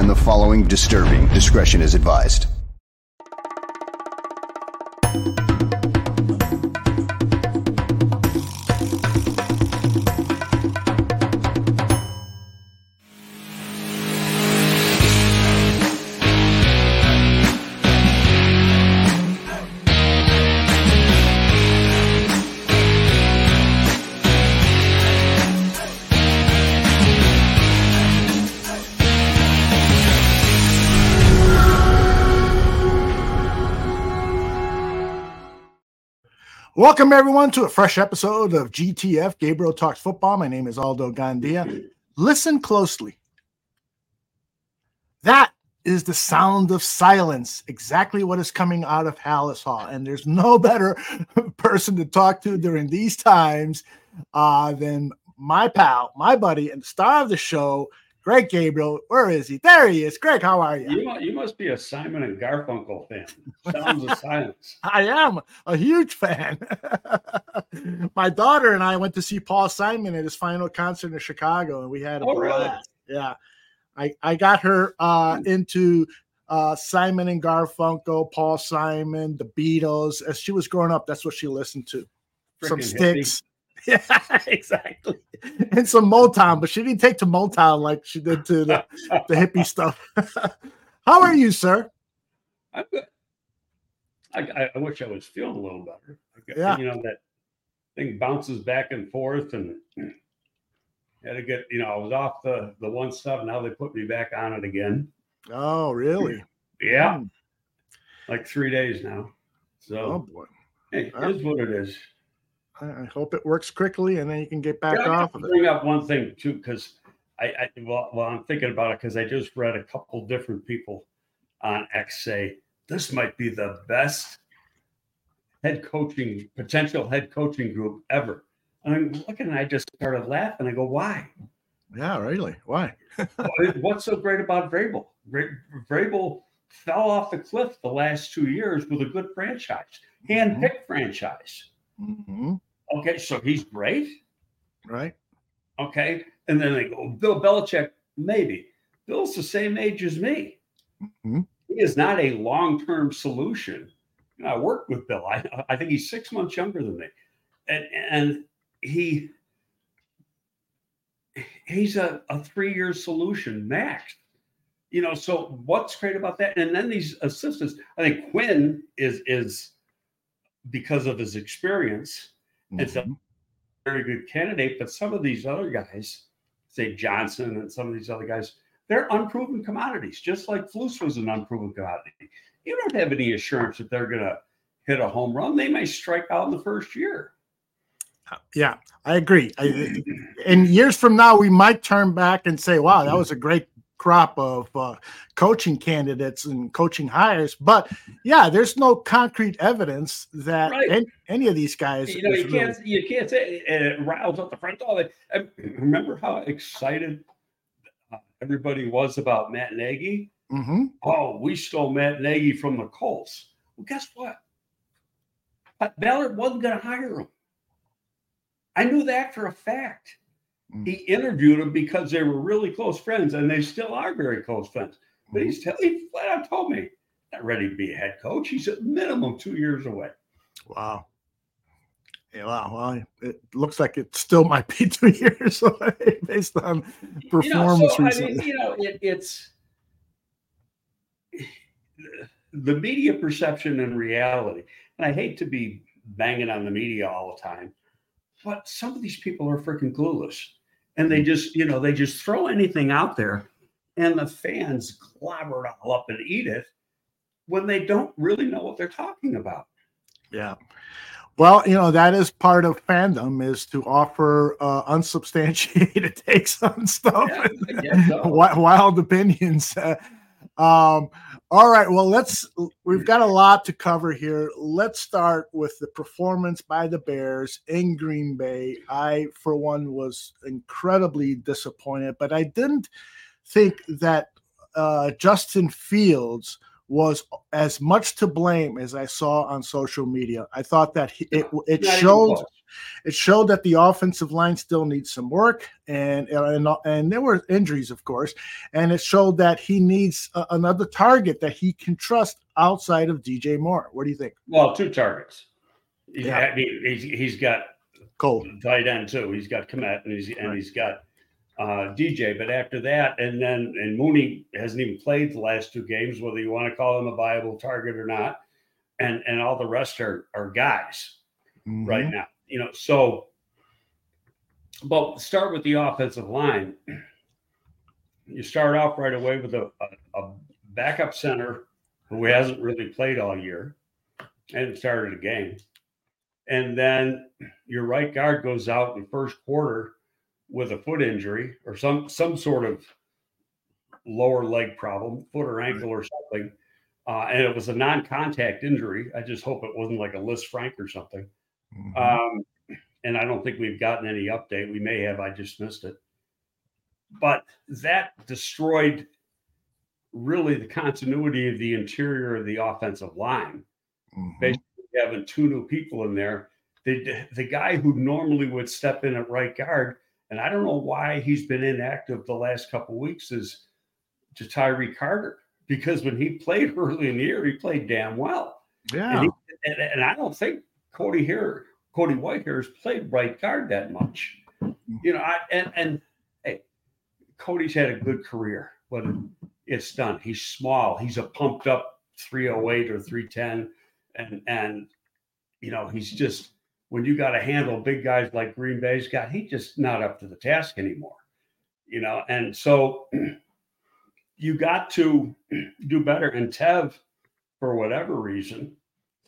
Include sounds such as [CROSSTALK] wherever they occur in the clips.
Find the following disturbing. Discretion is advised. Welcome, everyone, to a fresh episode of GTF Gabriel Talks Football. My name is Aldo Gandia. Listen closely. That is the sound of silence, exactly what is coming out of Halas Hall. And there's no [LAUGHS] better person to talk to during these times uh, than my pal, my buddy, and star of the show, Greg Gabriel. Where is he? There he is. Greg, how are you? You, you must be a Simon and Garfunkel fan. Sounds of silence. [LAUGHS] I am a huge fan. [LAUGHS] My daughter and I went to see Paul Simon at his final concert in Chicago, and we had a Oh, really? blast. Yeah, I I got her uh, into uh, Simon and Garfunkel, Paul Simon, the Beatles. As she was growing up, that's what she listened to. some Frickin' hippie. sticks. [LAUGHS] Yeah, exactly. And some Motown, but she didn't take to Motown like she did to the, the hippie stuff. [LAUGHS] How are you, sir? I'm good. I, I, I wish I was feeling a little better. I- Yeah. You know, that thing bounces back and forth and had to get, you know, I was off the, the one stuff. Now they put me back on it again. Oh, really? Yeah. Hmm. Like three days now. So, oh boy. hey, Well, it is what it is. I I hope it works quickly and then you can get back Yeah, off of it. bring up one thing too, because I, I well, well, I'm thinking about it because I just read a couple different people on X say this might be the best head coaching potential head coaching group ever. And I'm looking, and I just started laughing. I go, why? Yeah, really? Why? [LAUGHS] What's so great about Vrabel? Vrabel fell off the cliff the last two years with a good franchise, hand-picked franchise. hmm Okay, so he's great. Right? Okay. And then they go, Bill Belichick, maybe. Bill's the same age as me. Mhm. He is not a long term solution. You know, I worked with Bill. I, I think he's six months younger than me. And, and he he's a, a three year solution max. You know, so what's great about that? And then these assistants, I think Quinn is is because of his experience It's a- Mhm. very good candidate, but some of these other guys, say Johnson and some of these other guys, they're unproven commodities, just like Flus was an unproven commodity. You don't have any assurance that they're going to hit a home run. They may strike out in the first year. Yeah, I agree. I, in years from now, we might turn back and say, wow, that was a great crop of uh, coaching candidates and coaching hires. But yeah, there's no concrete evidence that Right. an- any of these guys. You know, you really- can't you can't say and it riles up the front door. I [CLEARS THROAT] remember how excited uh, everybody was about Matt Nagy. Mhm. Oh, we stole Matt Nagy from the Colts. Well, guess what? Ballard wasn't going to hire him. I knew that for a fact. Mm. He interviewed him because they were really close friends, and they still are very close friends. But he's tell, he flat out told me not ready to be a head coach. He's at minimum two years away. Wow. Yeah, wow. Well, it looks like it still might be [LAUGHS] two years away [LAUGHS] based on performance you know, so, I mean, you know, it, it's [SIGHS] the media perception and reality. And I hate to be banging on the media all the time, but some of these people are freaking clueless. And they just, you know, they just throw anything out there and the fans clobber it all up and eat it when they don't really know what they're talking about. Yeah. Well, you know, that is part of fandom is to offer uh, unsubstantiated [LAUGHS] takes on stuff, Yeah, so. wild opinions. [LAUGHS] Um, all right. Well, let's, we've got a lot to cover here. Let's start with the performance by the Bears in Green Bay. I, for one, was incredibly disappointed, but I didn't think that uh, Justin Fields was as much to blame as I saw on social media. I thought that he, it it Not showed it showed that the offensive line still needs some work, and uh, and uh, and there were injuries, of course, and it showed that he needs a, another target that he can trust outside of DJ Moore. What do you think, Well, two targets. He's, Yeah. Mean, he's, he's got Cole? tight end too. He's got Kmet and he's and he's got uh, DJ. But after that, and then and Mooney hasn't even played the last two games, whether you want to call him a viable target or not. And and all the rest are are guys Mhm. right now. You know, so but start with the offensive line. You start off right away with a, a, a backup center who hasn't really played all year and started a game. And then your right guard goes out in the first quarter with a foot injury or some some sort of lower leg problem, foot or ankle or something. Uh, and it was a non-contact injury. I just hope it wasn't like a Lisfranc or something. Mhm. Um, and I don't think we've gotten any update. We may have, I just missed it. But that destroyed really the continuity of the interior of the offensive line. Mhm. Basically, having two new people in there. The, the guy who normally would step in at right guard, and I don't know why he's been inactive the last couple of weeks, is Ja'Tyre Carter. Because when he played [LAUGHS] early in the year, he played damn well. Yeah. And, he, and, and I don't think Cody here, Cody Whitehair has played right guard that much. Mm-hmm. You know, I, and and hey, Cody's had a good career, but it's done. He's small. He's a pumped up 308 or 310. And and you know, he's just when you got to handle big guys like Green Bay's got, he's just not up to the task anymore. You know, and so [CLEARS THROAT] you got to [CLEARS THROAT] do better. And Tev, for whatever reason,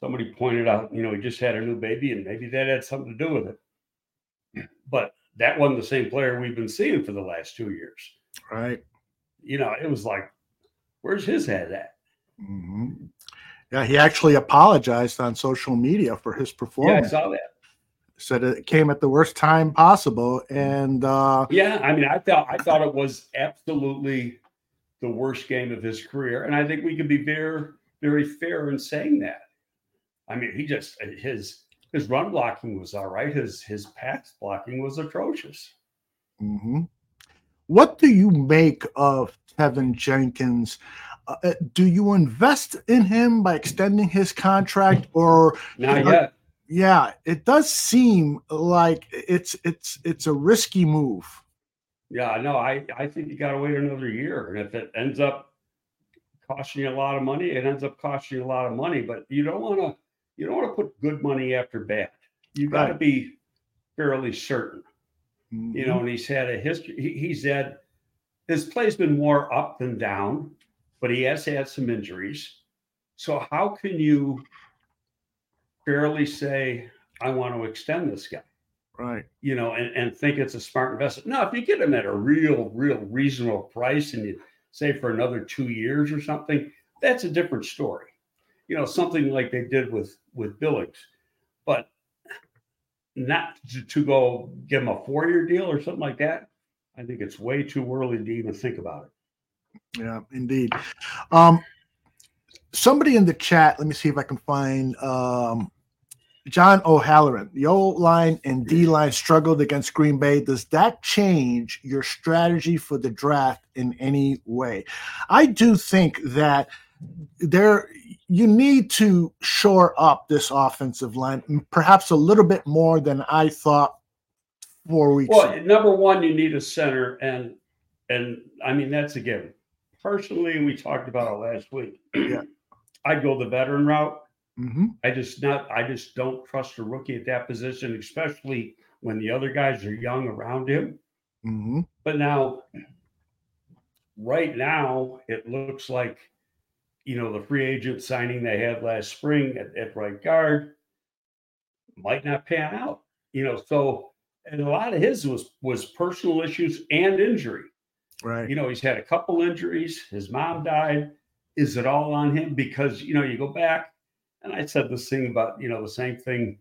somebody pointed out, you know, he just had a new baby, and maybe that had something to do with it. [CLEARS THROAT] But that wasn't the same player we've been seeing for the last two years. Right. You know, it was like, where's his head at? Mhm. Yeah, he actually apologized on social media for his performance. Yeah, I saw that. Said it came at the worst time possible, and uh, Yeah, I mean, I thought I thought it was absolutely the worst game of his career, and I think we can be very, very fair in saying that. I mean, he just his his run blocking was all right. His his pass blocking was atrocious. mhm. what do you make of Teven Jenkins? Uh, uh, do you invest in him by extending his contract, or Not yet. Yeah, it does seem like it's it's it's a risky move. Yeah, no, I I think you got to wait another year, and if it ends up costing you a lot of money, it ends up costing you a lot of money. But you don't want to you don't want to put good money after bad. You got to Right. be fairly certain. you Mhm. know, and he's had a history. He, he's had his play's been more up than down, but he has had some injuries. So how can you fairly say, I want to extend this guy? right. You know, and, and think it's a smart investment. Now, if you get him at a real, real reasonable price and you say for another two years or something, that's a different story. You know, something like they did with with Billings. But not to, to go give him a four year deal or something like that. I think it's way too early to even think about it. Yeah, indeed. Um, somebody in the chat, let me see if I can find um, John O'Halloran. The O line and D line struggled against Green Bay. Does that change your strategy for the draft in any way? I do think that there you need to shore up this offensive line, perhaps a little bit more than I thought four weeks ago. Well, number one, you need a center, and and I mean that's a given. Personally, we talked about it last week. Yeah. I'd go the veteran route. Mhm. I just not I just don't trust a rookie at that position, especially when the other guys are young around him. Mhm. But now, right now, it looks like you know the free agent signing they had last spring at, at right guard might not pan out. You know, so and a lot of his was was personal issues and injury. Right. You know, he's had a couple injuries. His mom died. Is it all on him? Because you know, you go back, and I said this thing about you know the same thing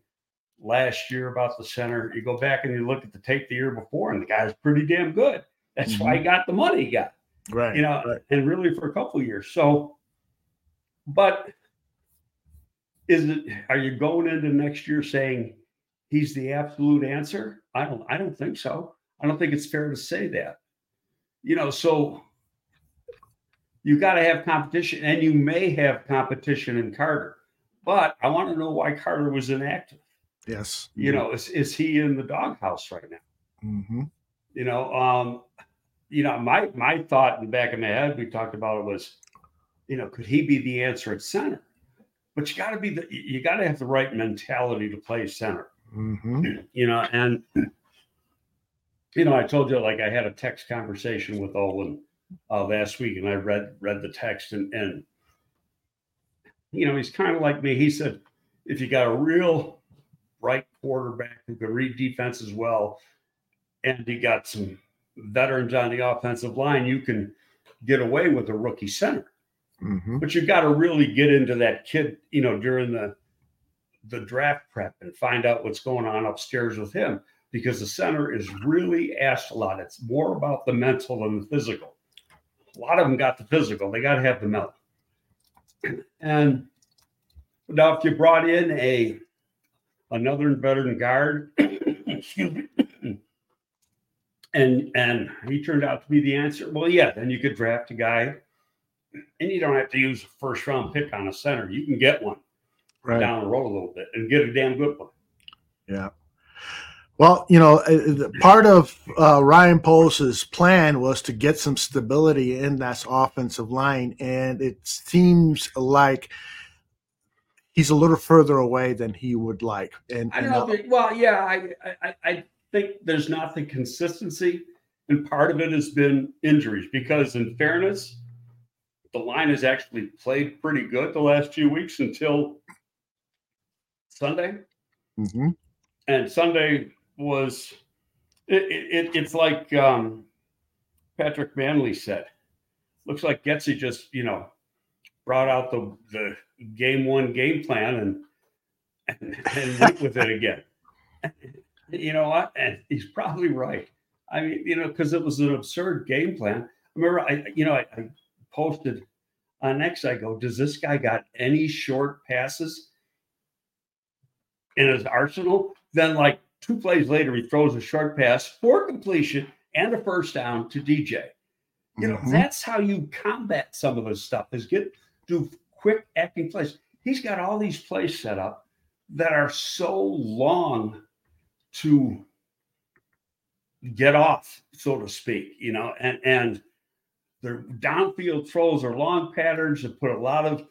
last year about the center. You go back and you look at the tape the year before, and the guy's pretty damn good. That's why he mm-hmm. got the money he got. Right. You know, right. and really for a couple of years. So But is it? Are you going into next year saying he's the absolute answer? I don't. I don't think so. I don't think it's fair to say that. You know, so you got to have competition, and you may have competition in Carter. But I want to know why Carter was inactive. Yes. You know, is, is he in the doghouse right now? Mm-hmm. You know, um, you know, my my thought in the back of my head, we talked about it was, you know, could he be the answer at center? But you got to be the you got to have the right mentality to play center. Mm-hmm. You know, and [CLEARS THROAT] you know, I told you like I had a text conversation with Olin uh, last week, and I read read the text, and and you know, he's kind of like me. He said, if you got a real right quarterback who can read defense as well, and you got some veterans on the offensive line, you can get away with a rookie center. Mm-hmm. But you've got to really get into that kid, you know, during the the draft prep and find out what's going on upstairs with him because the center is really asked a lot. It's more about the mental than the physical. A lot of them got the physical; they got to have the mental. And now, if you brought in a another veteran guard, [COUGHS] excuse me, [COUGHS] and and he turned out to be the answer. Well, yeah, then you could draft a guy, and you don't have to use a first round pick on a center. You can get one Right. down the road a little bit and get a damn good one. Yeah. Well, you know, uh, part of uh, Ryan Poles' plan was to get some stability in that offensive line, and it seems like he's a little further away than he would like. And, I don't it- well, yeah, I, I I think there's not the consistency, and part of it has been injuries. Because in fairness, the line has actually played pretty good the last few weeks until Sunday. Mhm. and Sunday was it, it, it's like um, Patrick Mannelly said. Looks like Getsy just you know brought out the the game one game plan and and, and went with it again. [LAUGHS] You know what? And he's probably right. I mean, you know, because it was an absurd game plan. I remember, I you know, I, I posted on X. I go, does this guy got any short passes in his arsenal? Then, like two plays later, he throws a short pass for completion and a first down to DJ. You know, Mhm. that's how you combat some of this stuff is get do quick acting plays. He's got all these plays set up that are so long to get off, so to speak, you know, and and their downfield throws are long patterns that put a lot of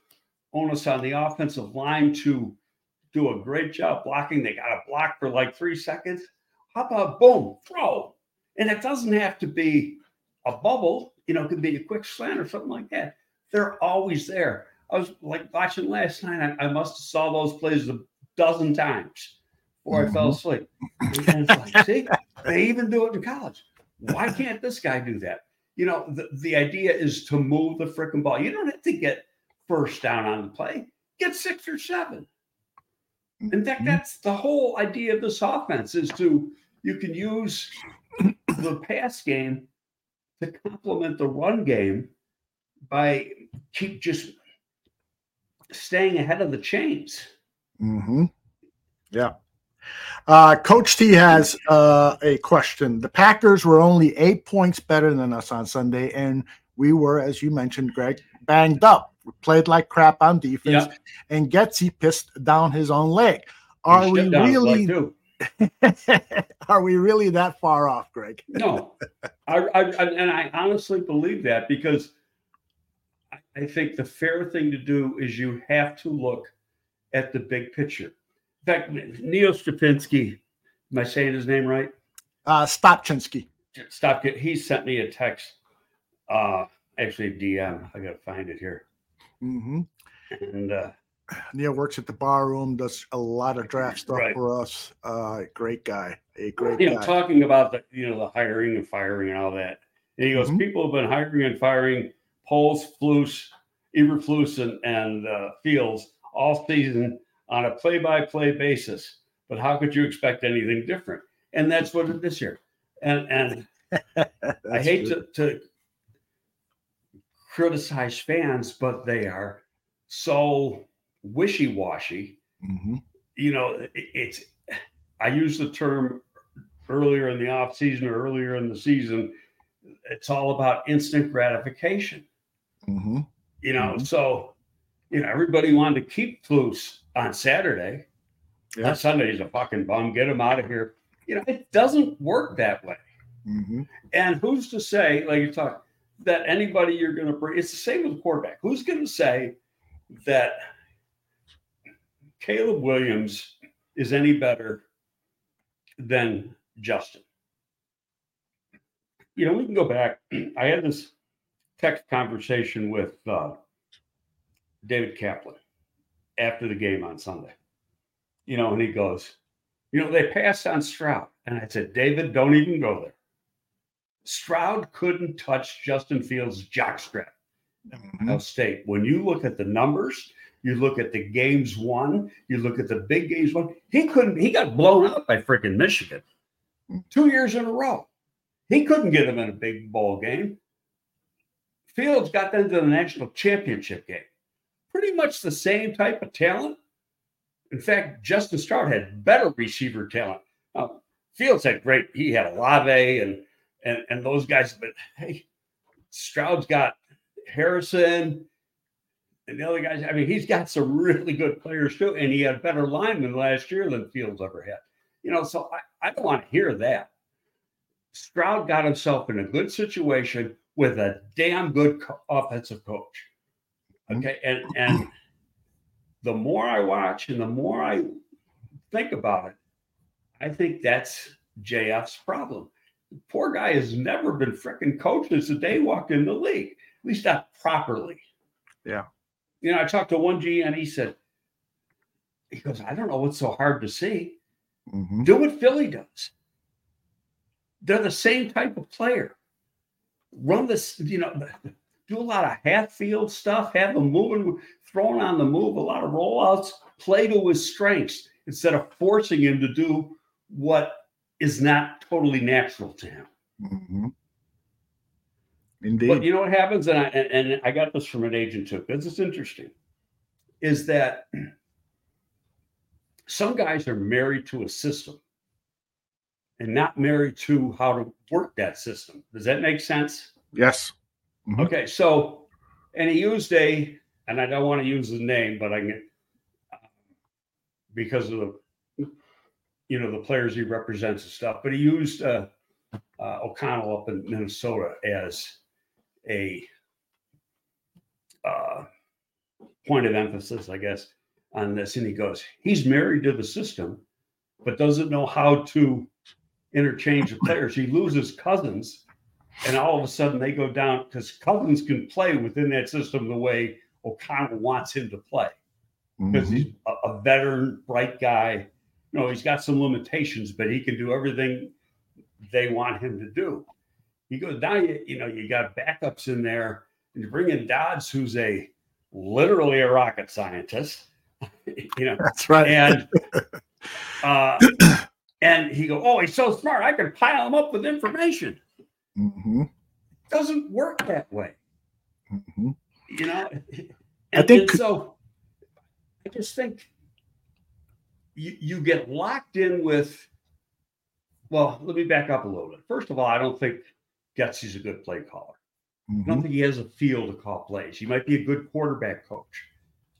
onus on the offensive line to do a great job blocking. They got to block for like three seconds. How about boom, throw? And it doesn't have to be a bubble, you know, it could be a quick slant or something like that. They're always there. I was like watching last night. I, I must have saw those plays a dozen times before I fell mm-hmm. asleep. And it's like, see, they even do it in college. Why can't this guy do that? You know, the, the idea is to move the freaking ball. You don't have to get first down on the play. Get six or seven. In fact, that's the whole idea of this offense is to you can use the pass game to complement the run game by keep just staying ahead of the chains. Mm-hmm. Yeah. Uh, Coach T has uh, a question. The Packers were only eight points better than us on Sunday, and we were, as you mentioned, Greg, banged up. Played like crap on defense, Yeah. and Getsy pissed down his own leg. Are we shut down his leg, really? [LAUGHS] are we really that far off, Greg? [LAUGHS] No, I, I, and I honestly believe that because I, I think the fair thing to do is you have to look at the big picture. In fact, Neil Strapinski, am I saying his name right? Uh, Stopchinsky. Stop. He sent me a text. Uh, actually, DM. I gotta find it here. Hmm And uh, Neil works at the bar room, does a lot of draft stuff Right. for us. Uh, great guy, a great you know, guy. talking about the you know the hiring and firing and all that. And he goes, Mhm. people have been hiring and firing Poles, Flus, Eberflus, and, and uh, Fields all season on a play-by-play basis. But how could you expect anything different? And that's what it is here. And and [LAUGHS] I hate good. to, to criticize fans, but they are so wishy-washy. Mm-hmm. You know, it, it's I used the term earlier in the off season or earlier in the season. It's all about instant gratification. Mm-hmm. You know, Mhm. so you know everybody wanted to keep Flus on Saturday. Yeah. On Sunday, he's a fucking bum. Get him out of here. You know, it doesn't work that way. Mm-hmm. And who's to say, like you're talking, that anybody you're going to bring? It's the same with the quarterback. Who's going to say that Caleb Williams is any better than Justin? You know, we can go back. I had this text conversation with uh, David Kaplan after the game on Sunday. You know, and he goes, you know, they passed on Stroud. And I said, David, don't even go there. Stroud couldn't touch Justin Fields' jockstrap. Mm-hmm. Ohio State. When you look at the numbers, you look at the games won, you look at the big games won. He couldn't. He got blown out by freaking Michigan two years in a row. He couldn't get them in a big bowl game. Fields got them to the national championship game. Pretty much the same type of talent. In fact, Justin Stroud had better receiver talent. Now, Fields had great. He had Olave and and and those guys, but hey, Stroud's got Harrison and the other guys. I mean, he's got some really good players too, and he had better linemen last year than Fields ever had. You know, so I, I don't want to hear that. Stroud got himself in a good situation with a damn good co- offensive coach. Mm-hmm. Okay, and and the more I watch and the more I think about it, I think that's JF's problem. Poor guy has never been freaking coached since the day he walked in the league, at least not properly. Yeah. You know, I talked to one G and he said, he goes, I don't know what's so hard to see. Mm-hmm. Do what Philly does. They're the same type of player. Run this, you know, [LAUGHS] do a lot of half field stuff, have them moving, throwing on the move, a lot of rollouts, play to his strengths instead of forcing him to do what is not totally natural to him. Mm-hmm. But you know what happens, and I and, and I got this from an agent too, because it's interesting, is that [CLEARS THROAT] some guys are married to a system and not married to how to work that system. Does that make sense? yes. Mhm. Okay, so and he used a, and I don't want to use his name, but I can because of the you know the players he represents and stuff. But he used uh, uh, O'Connell up in Minnesota as a uh, point of emphasis, I guess, on this. And he goes, he's married to the system, but doesn't know how to interchange the players. He loses Cousins, and all of a sudden they go down because Cousins can play within that system the way O'Connell wants him to play because Mhm. he's a, a veteran, bright guy. You know, he's got some limitations, but he can do everything they want him to do. He goes now. You, you know, you got backups in there, and you bring in Dobbs, who's a literally a rocket scientist. [LAUGHS] you know, That's right. and [LAUGHS] uh, and he go, oh, he's so smart. I can pile him up with information. hmm Doesn't work that way, hmm you know. I think- and so. I just think you you get locked in with. Well, let me back up a little bit. First of all, I don't think Getsy's a good play caller. I don't hmm think he has a feel to call plays. He might be a good quarterback coach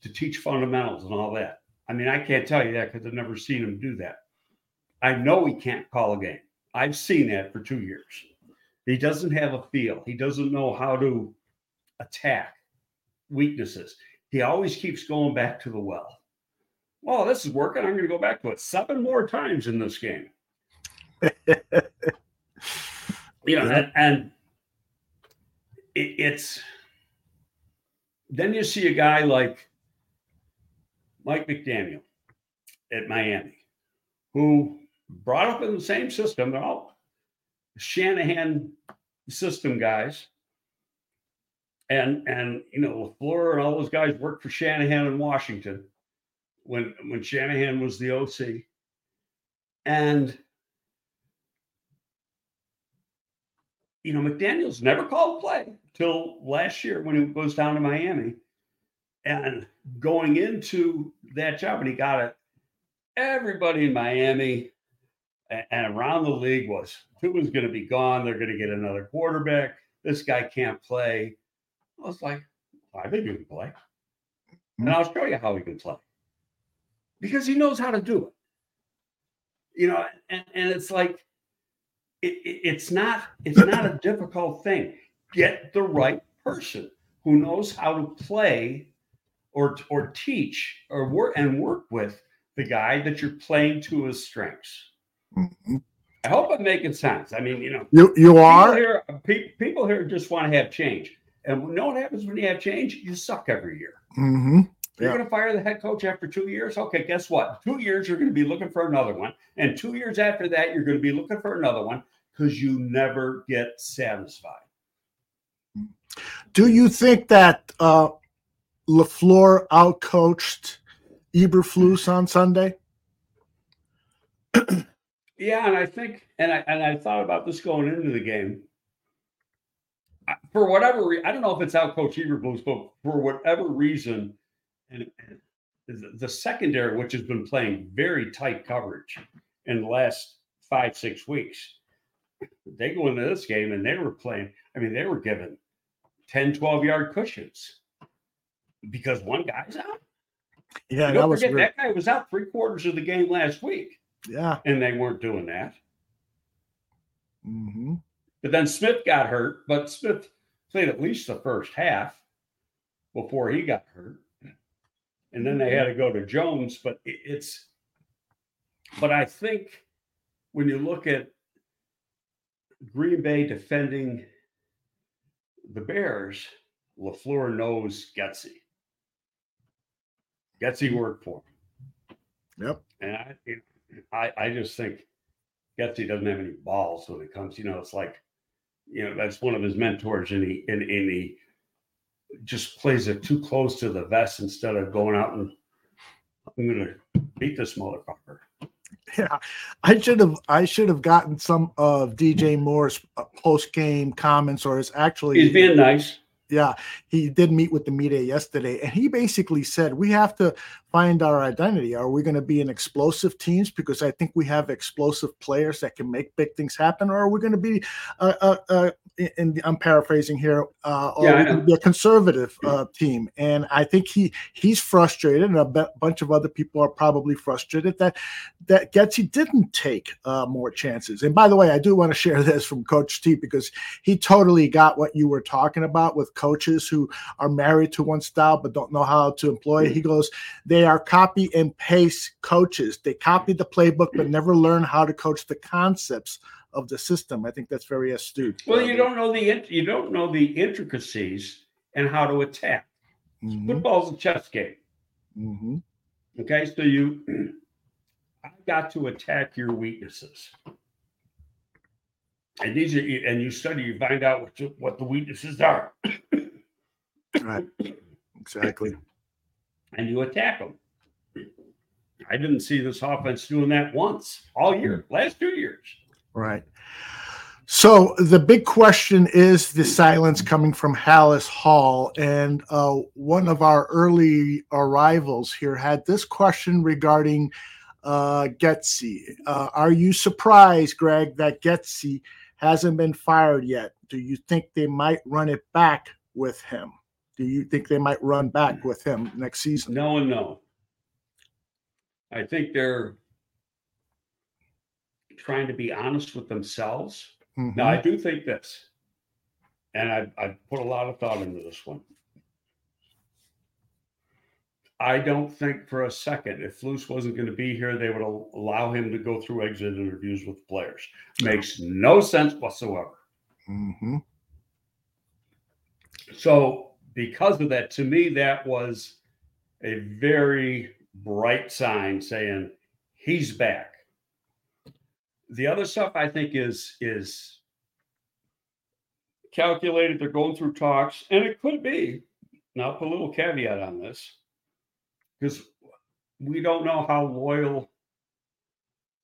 to teach fundamentals and all that. I mean, I can't tell you that because I've never seen him do that. I know he can't call a game. I've seen that for two years. He doesn't have a feel. He doesn't know how to attack weaknesses. He always keeps going back to the well. Oh, this is working. I'm going to go back to it seven more times in this game. [LAUGHS] you know, Yeah. and, and it, it's then you see a guy like Mike McDaniel at Miami, who brought up in the same system. They're all Shanahan system guys. And and you know, LaFleur and all those guys worked for Shanahan in Washington when when Shanahan was the OC. And you know, McDaniel's never called a play till last year when he goes down to Miami. And going into that job, and he got it. Everybody in Miami and around the league was Tua's going to be gone. They're going to get another quarterback. This guy can't play. I was like, I think he can play. And Mm-hmm. I'll show you how he can play. Because he knows how to do it. You know, and, and it's like it, it- it's not it's not a difficult thing. Get the right person who knows how to play or or teach or work and work with the guy that you're playing to his strengths. Mhm. I hope I'm making sense. I mean, you know, You you are. here, pe- people here just want to have change. And you know what happens when you have change? You suck every year. hmm You're Yeah. going to fire the head coach after two years? Okay, guess what? Two years, you're going to be looking for another one. And two years after that, you're going to be looking for another one because you never get satisfied. Do you think that uh, LaFleur outcoached Eberflus on Sunday? Yeah, and I think, and I and I thought about this going into the game. For whatever reason, I don't know if it's out Coach Eberflus, but for whatever reason, and and the secondary, which has been playing very tight coverage in the last five six weeks, they go into this game and they were playing. I mean, they were given 10, 12 yard cushions because one guy's out. Yeah, And don't was forget that guy was out three quarters of the game last week, Yeah. and they weren't doing that. hmm But then Smith got hurt, but Smith played at least the first half before he got hurt. And then they had to go to Jones, but it's but I think when you look at Green Bay defending the Bears, LaFleur knows Getsy. Getsy mm-hmm. worked for him. Yep. And I, it, I, I just think Getsy doesn't have any balls when it comes. You know, it's like, you know, that's one of his mentors, and he and, and he just plays it too close to the vest instead of going out and I'm gonna beat this motherfucker. Yeah, I should have. I should have gotten some of DJ Moore's post game comments, or his actually. He's being nice. yeah, he did meet with the media yesterday, and he basically said we have to find our identity. Are we going to be an explosive teams because I think we have explosive players that can make big things happen, or are we going to be, uh, uh, uh, and I'm paraphrasing here, uh, or Yeah, are I we going know. to be a conservative uh, team? And I think he he's frustrated, and a bunch of other people are probably frustrated that that Getsy didn't take uh, more chances. And by the way, I do want to share [LAUGHS] this from Coach T because he totally got what you were talking about with coaches who are married to one style but don't know how to employ it. He goes, they are copy and paste coaches. They copy the playbook but never learn how to coach the concepts of the system. I think that's very astute. Well, you don't know the you don't know the intricacies and how to attack. Mhm, Football's a chess game. mhm. Okay, so you [CLEARS THROAT] I've got to attack your weaknesses. And these are and you study, you find out what you, what the weaknesses are, [CLEARS THROAT] Right. Exactly. and you attack them. I didn't see this offense doing that once all year, last two years. Right. So the big question is the silence coming from Halas Hall, and uh, one of our early arrivals here had this question regarding uh, Getsy. Uh, are you surprised, Greg, that Getsy hasn't been fired yet? Do you think they might run it back with him? Do you think they might run back with him next season? No no. I think they're trying to be honest with themselves. Mhm. Now, I do think this, and I, I put a lot of thought into this one. I don't think for a second if Flus wasn't going to be here, they would al- allow him to go through exit interviews with players. Makes no sense whatsoever. Mhm. So, because of that, to me, that was a very bright sign saying he's back. The other stuff I think is is calculated. They're going through talks, and it could be. Now, put a little caveat on this because we don't know how loyal.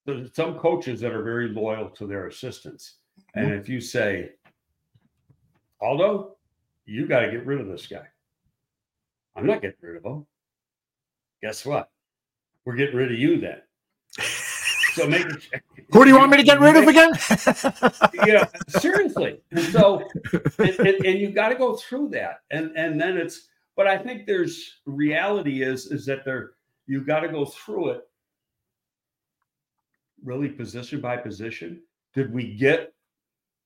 There's some coaches that are very loyal to their assistants, and mm-hmm. if you say, Aldo, you got to get rid of this guy. I'm not getting rid of him. guess what? We're getting rid of you then. [LAUGHS] So make [LAUGHS] Who do you want me to get rid of again? [LAUGHS] yeah, seriously. And so, and, and, and you got to go through that, and and then it's. But I think there's reality is is that there you got to go through it. Really, position by position. Did we get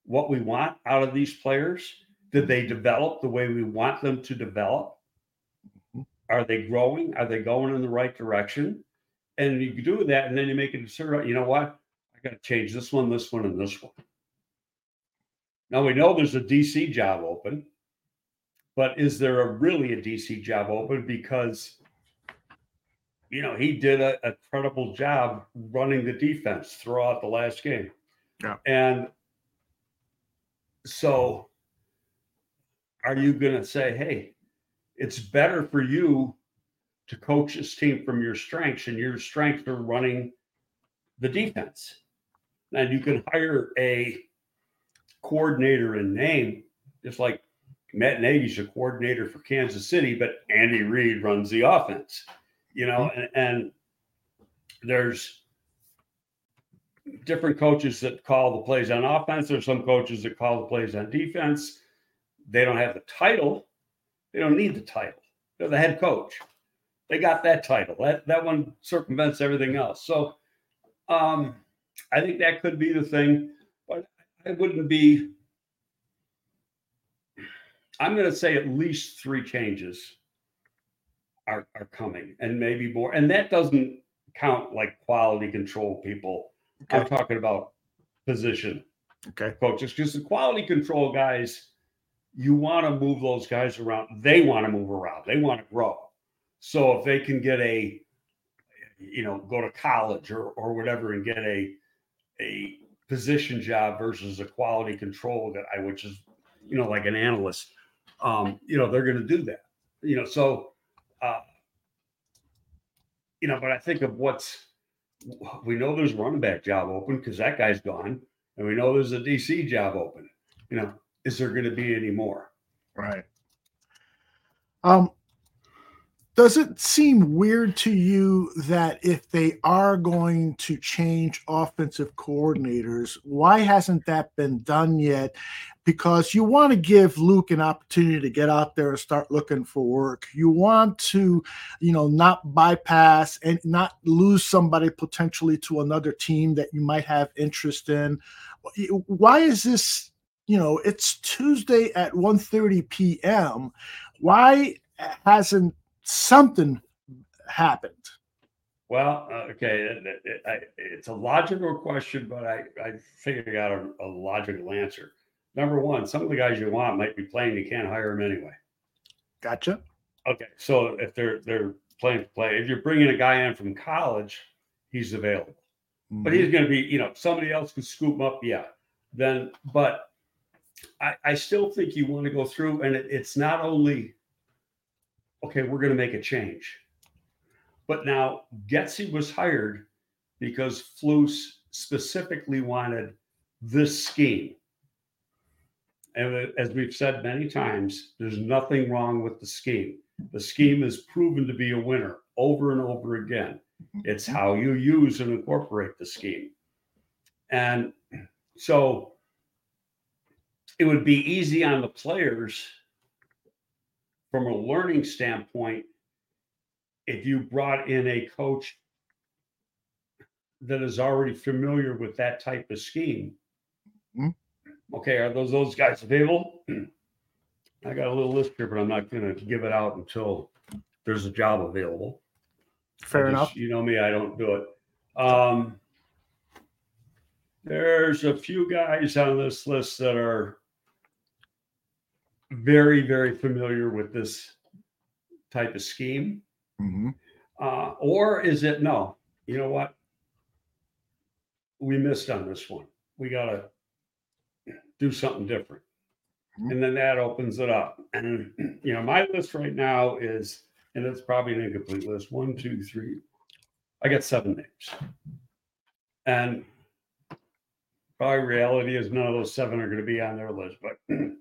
what we want out of these players? Did they develop the way we want them to develop? Mm-hmm. Are they growing? Are they going in the right direction? And you do that, and then you make a decision. You know what? I got to change this one, this one, and this one. Now we know there's a DC job open, but is there a really a DC job open? Because you know he did a, a credible job running the defense throughout the last game. Yeah. And so are you going to say, hey, it's better for you to coach this team from your strengths, and your strengths are running the defense? And you can hire a coordinator in name, just like Matt Nagy's a coordinator for Kansas City, but Andy Reid runs the offense, you know, mm-hmm. and, and there's different coaches that call the plays on offense. There's some coaches that call the plays on defense. They don't have the title. They don't need the title. They're the head coach. They got that title. That that one circumvents everything else. So um, I think that could be the thing, but I wouldn't be. I'm going to say at least three changes are, are coming and maybe more. And that doesn't count like quality control people. I'm talking about position Okay. coaches because the quality control guys, you want to move those guys around. They want to move around. They want to grow. So if they can get a, you know, go to college or or whatever and get a a position job versus a quality control guy, which is, you know, like an analyst, um, you know, they're going to do that. You know, so, uh, you know, but I think of what's we know there's running back job open because that guy's gone, and we know there's a DC job open. You know, is there going to be any more? Right. Um, does it seem weird to you that if they are going to change offensive coordinators, why hasn't that been done yet? Because you want to give Luke an opportunity to get out there and start looking for work. You want to, you know, not bypass and not lose somebody potentially to another team that you might have interest in. Why is this you know it's tuesday at 1.30 p.m why hasn't something happened Well, uh, okay, it, it, it, it's a logical question, but I I figured I got a, a logical answer. Number one, some of the guys you want might be playing. You can't hire them anyway. gotcha Okay, so if they're they're playing play, if you're bringing a guy in from college, he's available. but he's going to be, you know, somebody else could scoop him up. Yeah. Then, but I, I still think you want to go through, and it, it's not only, okay, we're going to make a change, but now Getsy was hired because Flus specifically wanted this scheme. And as we've said many times, there's nothing wrong with the scheme. The scheme is proven to be a winner over and over again. It's how you use and incorporate the scheme. And so it would be easy on the players from a learning standpoint if you brought in a coach that is already familiar with that type of scheme. Mhm. Okay, are those those guys available? [CLEARS THROAT] I got a little list here, but I'm not going to give it out until there's a job available. fair just- enough You know me, I don't do it. Um, there's a few guys on this list that are very, very familiar with this type of scheme. Mhm. Uh, or is it no? You know what? We missed on this one. We got to do something different. Mhm. And then that opens it up. And, [CLEARS THROAT] you know, my list right now is, and it's probably an incomplete list one, two, three. I got seven names. And probably reality is none of those seven are going to be on their list, but [CLEARS THROAT]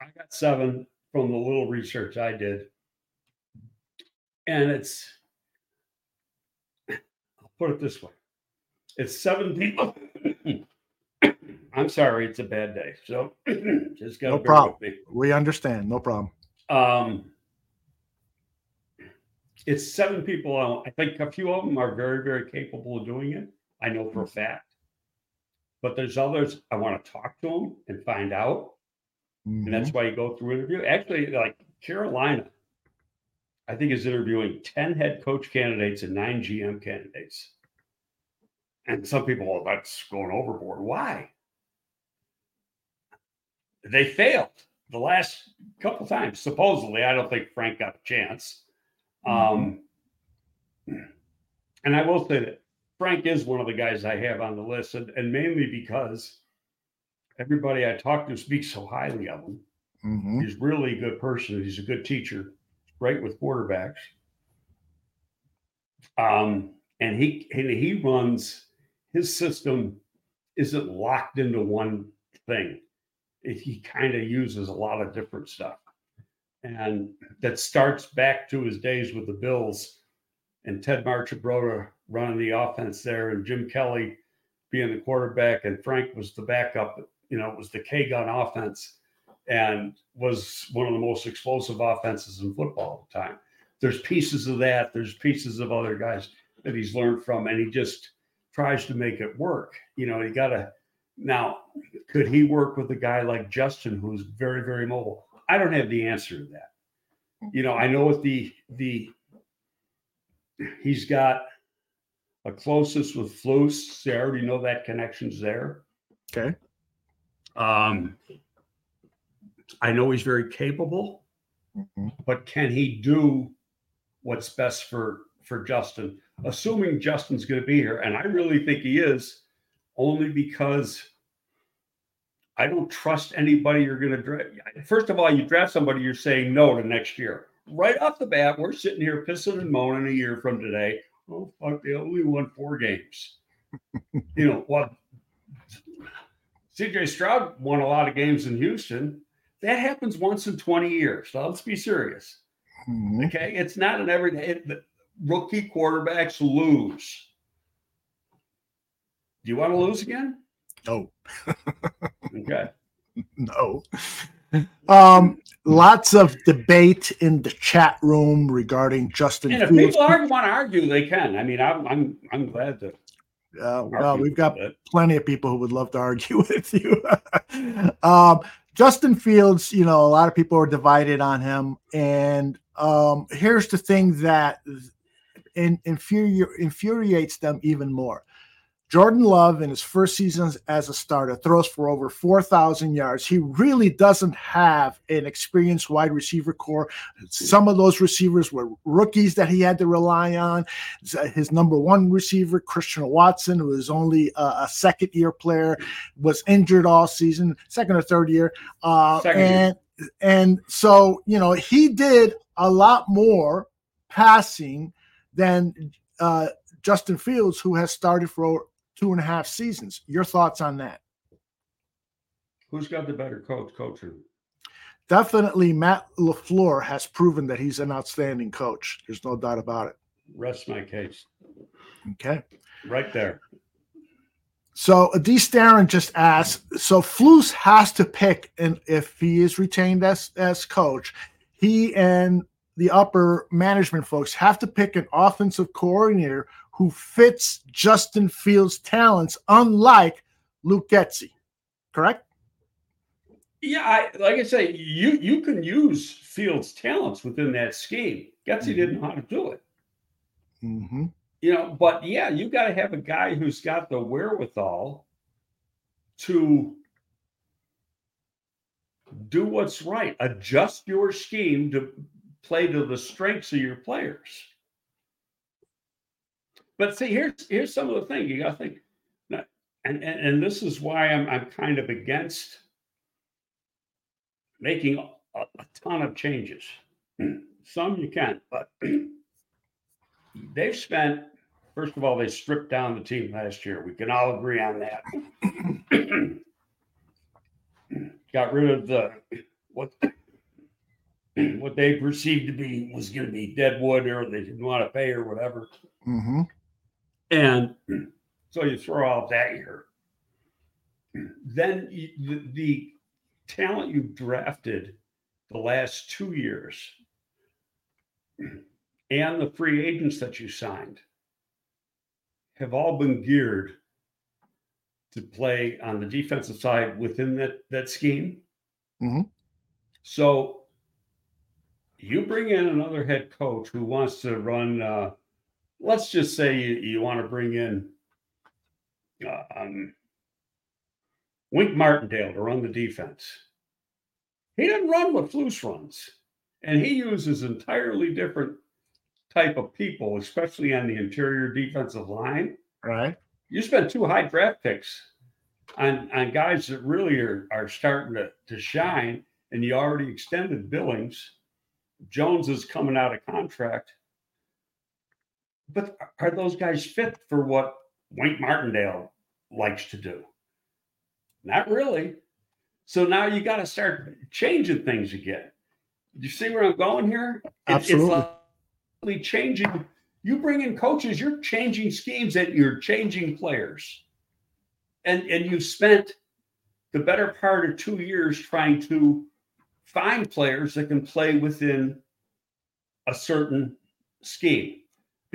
I got seven from the little research I did. And it's I'll put it this way: it's seven people. [COUGHS] I'm sorry, it's a bad day. So [COUGHS] just got No problem. We understand. No problem. Um, it's seven people. I think a few of them are very, very capable of doing it. I know for a fact. But there's others I want to talk to them and find out. And that's why you go through interview. Actually, like Carolina, I think is interviewing 10 head coach candidates and nine GM candidates. And some people, well, that's going overboard. Why? They failed the last couple times. Supposedly, I don't think Frank got a chance. Um, and I will say that Frank is one of the guys I have on the list, and, and mainly because everybody I talk to speaks so highly of him. Mhm. He's really a good person. He's a good teacher, great with quarterbacks. Um, and he and he runs his system isn't locked into one thing. It, he kind of uses a lot of different stuff, and that starts back to his days with the Bills and Ted Marchibroda running the offense there, and Jim Kelly being the quarterback, and Frank was the backup. You know, it was the K gun offense and was one of the most explosive offenses in football at the time. There's pieces of that. There's pieces of other guys that he's learned from, and he just tries to make it work. You know, he got to now. Could he work with a guy like Justin, who's very, very mobile? I don't have the answer to that. You know, I know what the the he's got a closest with Flus. So I already know that connection's there. Okay. Um, I know he's very capable, Mhm. but can he do what's best for for Justin? Assuming Justin's going to be here, and I really think he is, only because I don't trust anybody you're going to draft. First of all, you draft somebody, you're saying no to next year. Right off the bat, we're sitting here pissing and moaning a year from today. Oh fuck! They only won four games. [LAUGHS] you know what? CJ Stroud won a lot of games in Houston. That happens once in 20 years. So let's be serious. Mhm. Okay. It's not an everyday. It, the rookie quarterbacks lose. Do you want to lose again? No. Okay. [LAUGHS] No. Um, lots of debate in the chat room regarding Justin And if Fields. people are, want to argue, they can. I mean, I'm I'm I'm glad to. Uh, well, we've got plenty of people who would love to argue [LAUGHS] with you. um, Justin Fields, you know, a lot of people are divided on him. And um, here's the thing that in, infuri- infuriates them even more. Jordan Love, in his first season as a starter, throws for over 4,000 yards. He really doesn't have an experienced wide receiver corps. Some of those receivers were rookies that he had to rely on. His number one receiver, Christian Watson, who is only a, a second year player, was injured all season, second or third year. Uh, Second year. and, and so, you know, he did a lot more passing than uh, Justin Fields, who has started for two and a half seasons. Your thoughts on that? Who's got the better coach? Coaching. Definitely, Matt LaFleur has proven that he's an outstanding coach. There's no doubt about it. Rest my case. Okay. Right there. So D. Staron just asked, so Flus has to pick, and if he is retained as as coach, he and the upper management folks have to pick an offensive coordinator who fits Justin Fields' talents, unlike Luke Getsy. Correct? Yeah, I, like I say, you you can use Fields' talents within that scheme. Getsy didn't know how to do it. Mm-hmm. you know but yeah you got to have a guy who's got the wherewithal to do what's right adjust your scheme to play to the strengths of your players but see here's here's some of the thing you got to think and, and and this is why i'm i'm kind of against making a, a ton of changes. [CLEARS THROAT] Some you can but [CLEARS THROAT] they've spent first of all they stripped down the team last year. We can all agree on that. [CLEARS THROAT] Got rid of the what what they perceived to be was going to be dead wood or they didn't want to pay or whatever. Mm-hmm. And so you throw out that year. Then you, the, the talent you've drafted the last two years and the free agents that you signed have all been geared to play on the defensive side within that, that scheme. Mhm. So you bring in another head coach who wants to run, uh, let's just say you, you want to bring in uh, um, Wink Martindale to run the defense. He doesn't run what Flus runs, and he uses entirely different type of people, especially on the interior defensive line. Right. You spent two high draft picks on on guys that really are are starting to, to shine, and you already extended Billings. Jones is coming out of contract. But are those guys fit for what Wink Martindale likes to do? Not really. So now you got to start changing things again. Do you see where I'm going here? It- Absolutely. It's like changing. You bring in coaches, you're changing schemes and you're changing players. And and you spent the better part of two years trying to find players that can play within a certain scheme.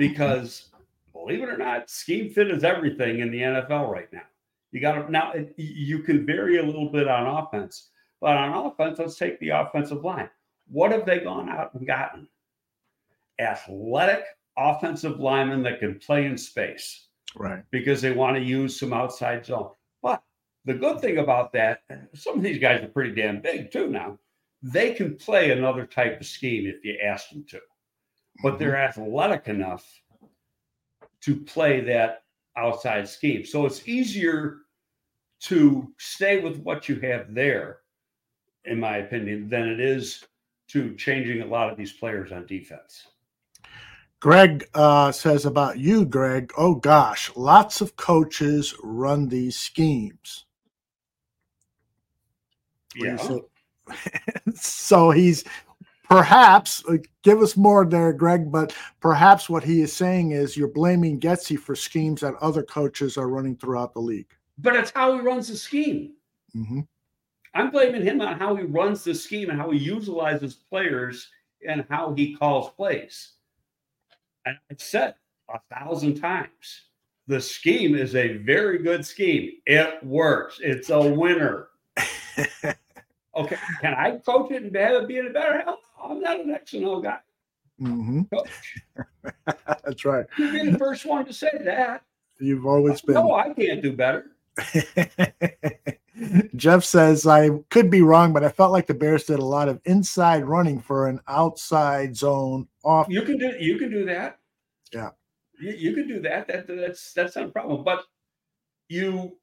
Because believe it or not, scheme fit is everything in the NFL right now. You got to now you can vary a little bit on offense, but on offense, let's take the offensive line. What have they gone out and gotten? Athletic offensive linemen that can play in space Right. because they want to use some outside zone. But the good thing about that, some of these guys are pretty damn big too now. They can play another type of scheme if you ask them to, but they're athletic enough to play that outside scheme. So it's easier to stay with what you have there, in my opinion, than it is to changing a lot of these players on defense. Greg uh, says about you, Greg. Oh gosh, lots of coaches run these schemes. Yeah. So, [LAUGHS] so he's perhaps uh, give us more there, Greg. But perhaps what he is saying is you're blaming Getsy for schemes that other coaches are running throughout the league. But it's how he runs the scheme. hmm I'm blaming him on how he runs the scheme and how he utilizes players and how he calls plays. And I've said a thousand times the scheme is a very good scheme. It works, it's a winner. [LAUGHS] Okay, can I coach it and have it be in a better? Hell I'm not an X and O guy. [LAUGHS] hmm Coach, That's right. you'd be the first one to say that. You've always been. No, I can't do better. [LAUGHS] Jeff says, I could be wrong, but I felt like the Bears did a lot of inside running for an outside zone off. You can do you can do that. Yeah. You, you can do that. That that's that's not a problem. But you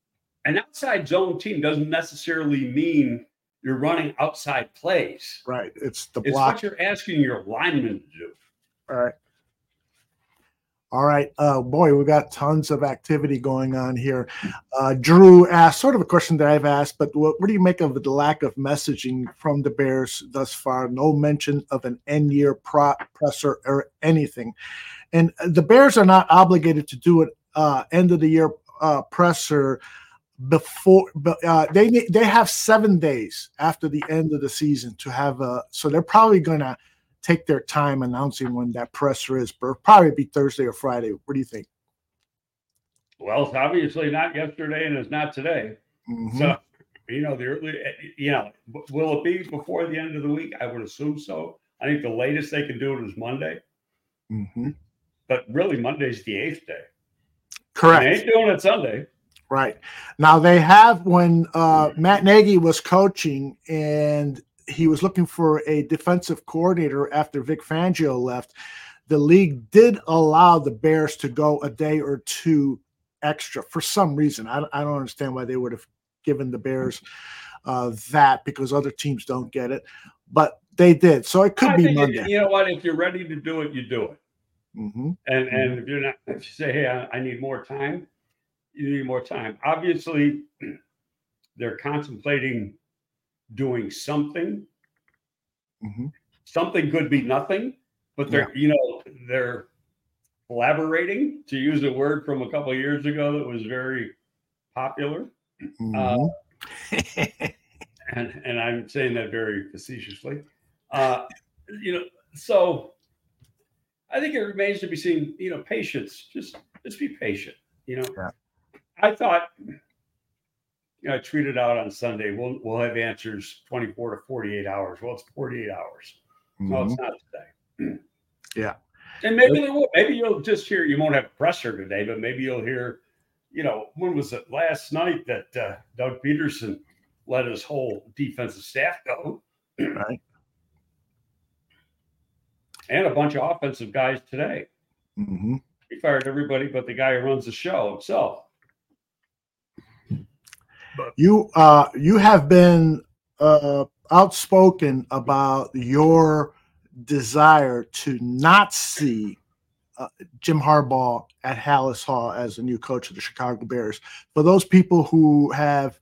an outside zone team doesn't necessarily mean you're running outside plays. Right. It's the It's block. what you're asking your linemen to do. All right. All right. Uh, boy, we've got tons of activity going on here. Uh, Drew asked sort of a question that I've asked, but what, what do you make of the lack of messaging from the Bears thus far? No mention of an end year pro- presser or anything. And the Bears are not obligated to do an uh, end of the year uh, presser before but uh, they they have seven days after the end of the season to have a so they're probably gonna take their time announcing when that presser is but probably be thursday or friday what do you think Well, it's obviously not yesterday and it's not today. Mhm. So you know, the early, you know, will it be before the end of the week? I would assume so. I think the latest they can do it is Monday, Mhm. but really Monday's the eighth day. correct They ain't doing it Sunday. Right. Now they have when uh, Matt Nagy was coaching and he was looking for a defensive coordinator after Vic Fangio left, the league did allow the Bears to go a day or two extra for some reason. I, I don't understand why they would have given the Bears uh, that because other teams don't get it, but they did. So it could I be Monday. You know what? If you're ready to do it, you do it. hmm And and if you're not, if you say, hey, I, I need more time, you need more time. Obviously, [CLEARS THROAT] they're contemplating doing something. hmm Something could be nothing, but they're you know they're collaborating, to use a word from a couple of years ago that was very popular. Mhm. [LAUGHS] and and I'm saying that very facetiously. Uh, you know, so I think it remains to be seen. You know, patience. Just just be patient. You know, Yeah. I thought. You know, I tweeted out on Sunday. We'll we'll have answers 24 to 48 hours. Well, it's 48 hours. No, Mhm. it's not today. [CLEARS THROAT] Yeah. And maybe there will. Maybe you'll just hear. You won't have a presser today, but maybe you'll hear. You know, when was it last night that uh, Doug Pederson let his whole defensive staff go? [CLEARS THROAT] Right. And a bunch of offensive guys today. Mhm. He fired everybody but the guy who runs the show himself. You uh you have been uh outspoken about your desire to not see uh, Jim Harbaugh at Halas Hall as a new coach of the Chicago Bears. For those people who have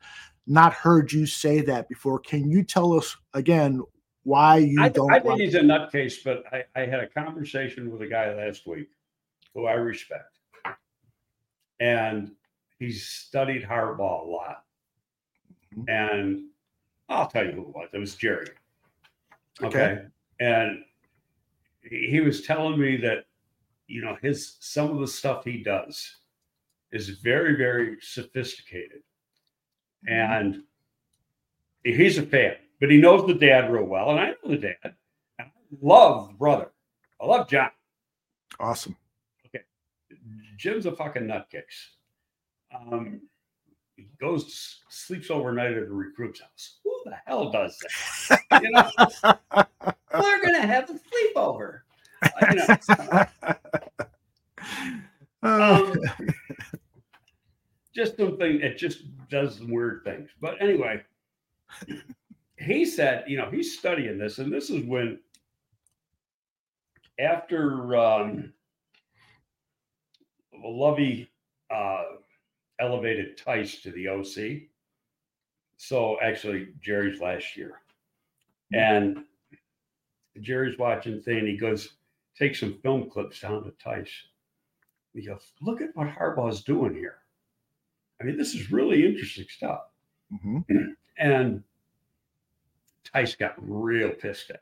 not heard you say that before, can you tell us again why you I, don't I think he's a nutcase, but I, I had a conversation with a guy last week who I respect. And he's studied Harbaugh a lot. And I'll tell you who it was. It was Jerry. Okay. Okay. And he he was telling me that, you know, his some of the stuff he does is very, very sophisticated. And he's a fan, but he knows the dad real well. And I know the dad. And I love the brother. I love John. awesome. Okay. Jim's a fucking nutcase. Um, he goes to sleeps overnight at a recruit's house. Who the hell does that? [LAUGHS] You know, we're gonna have a sleepover. You know, [LAUGHS] um, just something it just does some weird things. But anyway, he said, you know, he's studying this, and this is when after um Lovie uh elevated Tice to the OC. So actually Jerry's last year. And Jerry's watching thing, he goes, take some film clips down to Tice. He goes, look at what Harbaugh's doing here. I mean, this is really interesting stuff. mhm. [CLEARS THROAT] And Tice got real pissed at him.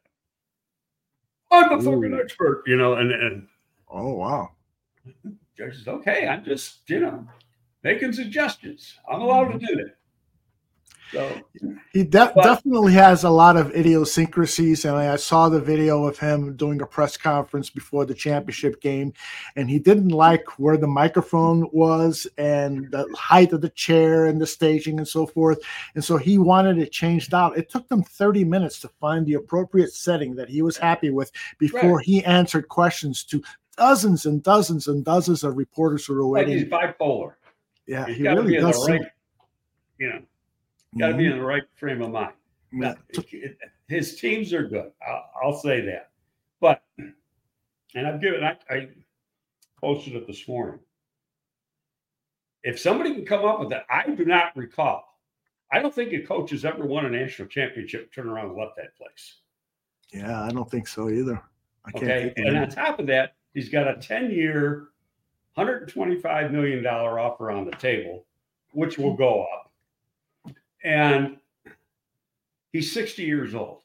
I'm a fucking expert, you know, and, and Oh wow. Judge says, okay, I'm just, you know, making suggestions. I'm allowed to do that. So He de- But- definitely has a lot of idiosyncrasies, and I saw the video of him doing a press conference before the championship game, and he didn't like where the microphone was and the height of the chair and the staging and so forth, and so he wanted it changed out. It took them 30 minutes to find the appropriate setting that he was happy with before he answered questions to dozens and dozens and dozens of reporters who were like he's waiting. bipolar. Yeah, He's he really be in does. the right, you know, got to be in mm-hmm. the right frame of mind. Mm-hmm. Now, his teams are good. I'll, I'll say that. But, and I've given, I, I posted it this morning. If somebody can come up with that, I do not recall. I don't think a coach has ever won a national championship, turn around and left that place. Yeah, I don't think so either. I Okay. And on top of that, he's got a 10 year, $125 million offer on the table, which will go up. And he's 60 years old.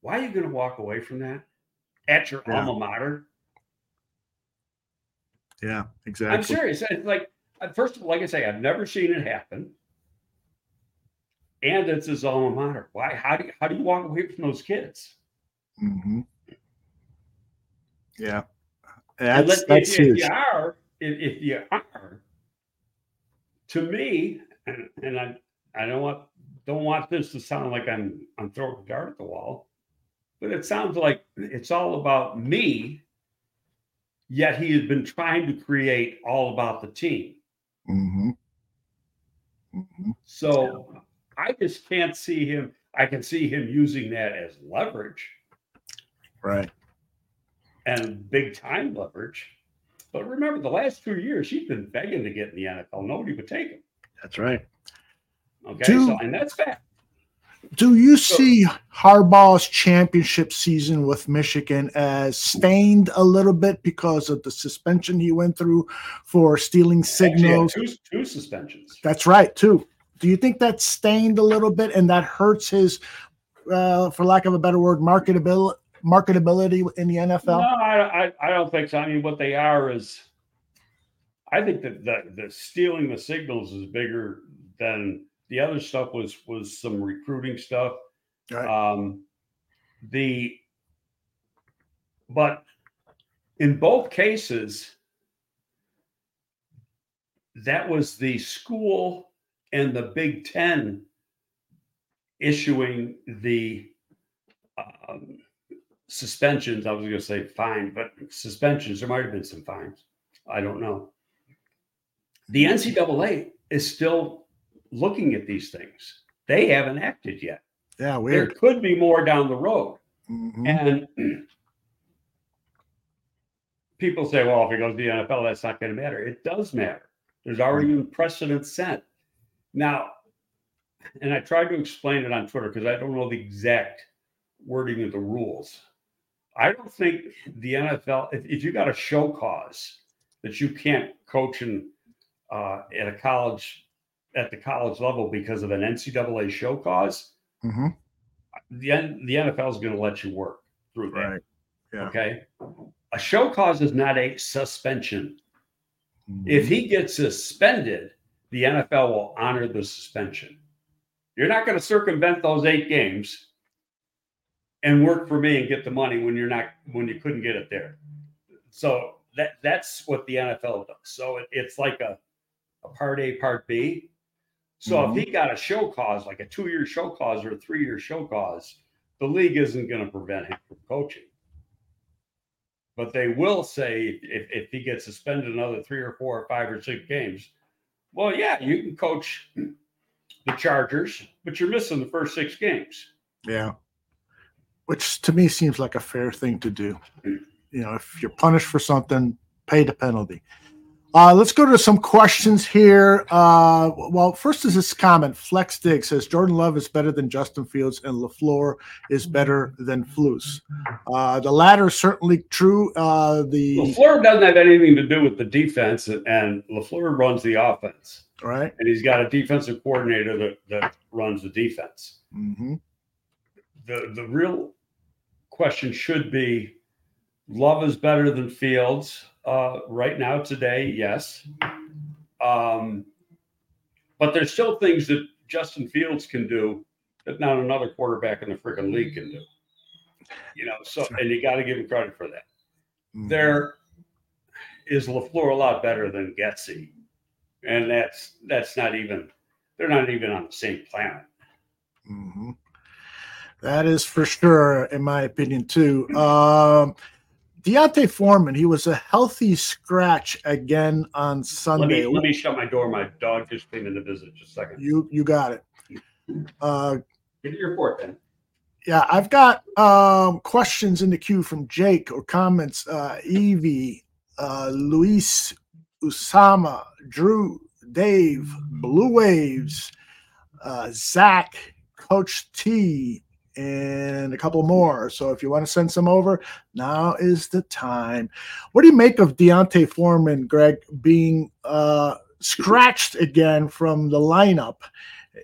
Why are you going to walk away from that at your Yeah. alma mater? Yeah, exactly. I'm serious. It's like, uh, first of all, like I say, I've never seen it happen. And it's his alma mater. Why? How do you, how do you walk away from those kids? Mm-hmm. Yeah, that's let- that's if, if you are, if, if you are, to me, and, and I I don't want don't want this to sound like I'm I'm throwing a dart at the wall, but it sounds like it's all about me. Yet he has been trying to create all about the team. hmm hmm So I just can't see him. I can see him using that as leverage Right. And big time leverage. But remember, the last two years he's been begging to get in the NFL. Nobody would take him. That's right. Okay, Two- so and that's fact. Do you see Harbaugh's championship season with Michigan as stained a little bit because of the suspension he went through for stealing signals? Two, two suspensions. That's right, too. Do you think that stained a little bit and that hurts his, uh, for lack of a better word, marketability? Marketability in the NFL? No, I, I, I don't think so. I mean, what they are is, I think that the, the stealing the signals is bigger than the other stuff was was some recruiting stuff. Right. Um, the but in both cases, that was the school and the Big Ten issuing the um, suspensions. I was going to say fine, but suspensions. There might have been some fines. I don't know. The NCAA is still looking at these things. They haven't acted yet. Yeah, There could be more down the road. Mhm. And [CLEARS THROAT] people say, well, if it goes to the NFL, that's not going to matter. It does matter. There's already precedent set. Now, and I tried to explain it on Twitter because I don't know the exact wording of the rules. I don't think the NFL, if, if you got a show cause that you can't coach in, uh, at a college, at the college level because of an NCAA show cause, Mhm. the, the NFL is going to let you work through that. Right. Yeah. Okay. A show cause is not a suspension. If he gets suspended, the NFL will honor the suspension. You're not going to circumvent those eight games and work for me and get the money when you're not when you couldn't get it there. So that that's what the NFL does. So it, it's like a, a part A, part B. So if mm-hmm. he got a show cause, like a two-year show cause or a three-year show cause, the league isn't going to prevent him from coaching. But they will say if, if he gets suspended another three or four or five or six games, well, yeah, you can coach the Chargers, but you're missing the first six games. Yeah. Which to me seems like a fair thing to do. You know, if you're punished for something, pay the penalty. Uh, let's go to some questions here. Uh, well, first is this comment. Flex Dig says Jordan Love is better than Justin Fields and LaFleur is better than Flus. Uh, the latter is certainly true. Uh, the LaFleur doesn't have anything to do with the defense, and, LaFleur runs the offense. right. And he's got a defensive coordinator that, that runs the defense. hmm the the real question should be love is better than fields uh, right now today yes um, but there's still things that justin fields can do that not another quarterback in the freaking league can do you know so and you got to give him credit for that Mm-hmm. there is LaFleur a lot better than Getsy. And that's that's not even they're not even on the same planet. hmm That is for sure, in my opinion, too. Um, D'Onta Foreman, he was a healthy scratch again on Let Sunday. me let me shut my door. My dog just came in to visit. Just a second. you you got it. Uh, Get your report then. yeah, I've got um, questions in the queue from Jake or comments. Uh, Evie, uh, Luis, Usama, Drew, Dave, Blue Waves, uh, Zach, Coach T, and a couple more. So if you want to send some over, now is the time. What do you make of D'Onta Foreman, Greg, being uh, scratched again from the lineup?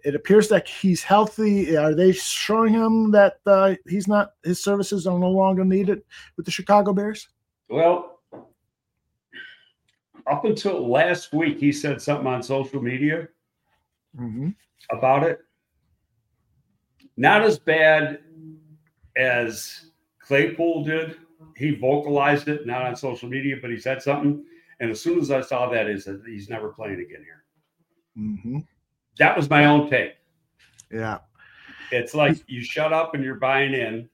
It appears that he's healthy. Are they showing him that uh, he's not his services are no longer needed with the Chicago Bears? Well, up until last week, he said something on social media Mm-hmm. about it. Not as bad as Claypool did. He vocalized it, not on social media, but he said something. And as soon as I saw that, is that he's never playing again here. Mm-hmm. That was my own take. Yeah. It's like you shut up and you're buying in.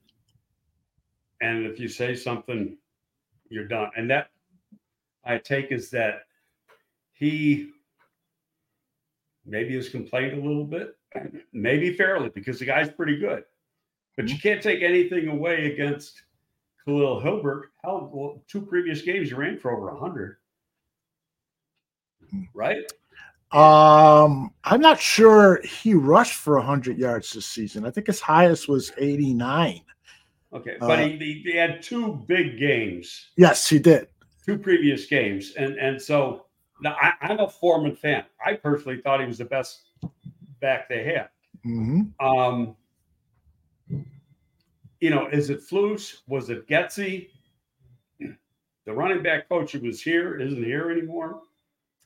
And if you say something, you're done. And that I take is that he maybe has complained a little bit, maybe fairly, because the guy's pretty good. But you can't take anything away against Khalil Herbert. Hell, well, two previous games you ran for over 100. Right? Um, I'm not sure he rushed for 100 yards this season. I think his highest was 89. Okay, but uh, he, he had two big games. Yes, he did. Two previous games, and and so now I, am a Foreman fan. I personally thought he was the best back they had. Mm-hmm. Um, you know, is it Flus? Was it Getsy? The running back coach who was here isn't here anymore.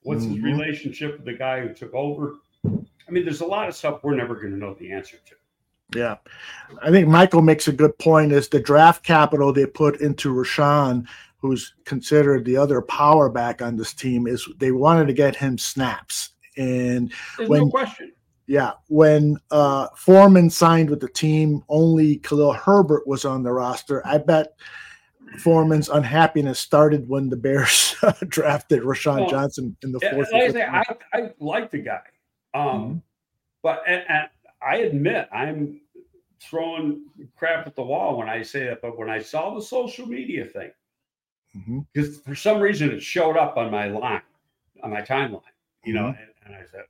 What's mm-hmm. his relationship with the guy who took over? I mean, there's a lot of stuff we're never going to know the answer to. Yeah. I think Michael makes a good point is the draft capital they put into Roschon, who's considered the other power back on this team, is they wanted to get him snaps. And There's when, no question. Yeah. When uh, Foreman signed with the team, only Khalil Herbert was on the roster. I bet Foreman's unhappiness started when the Bears [LAUGHS] drafted Roschon well, Johnson in the fourth. Like I, I, I, like the guy. Um, mm-hmm. But and, and I admit I'm throwing crap at the wall when I say that. But when I saw the social media thing, because mm-hmm. for some reason it showed up on my line, on my timeline, you know, mm-hmm. and, and, I said,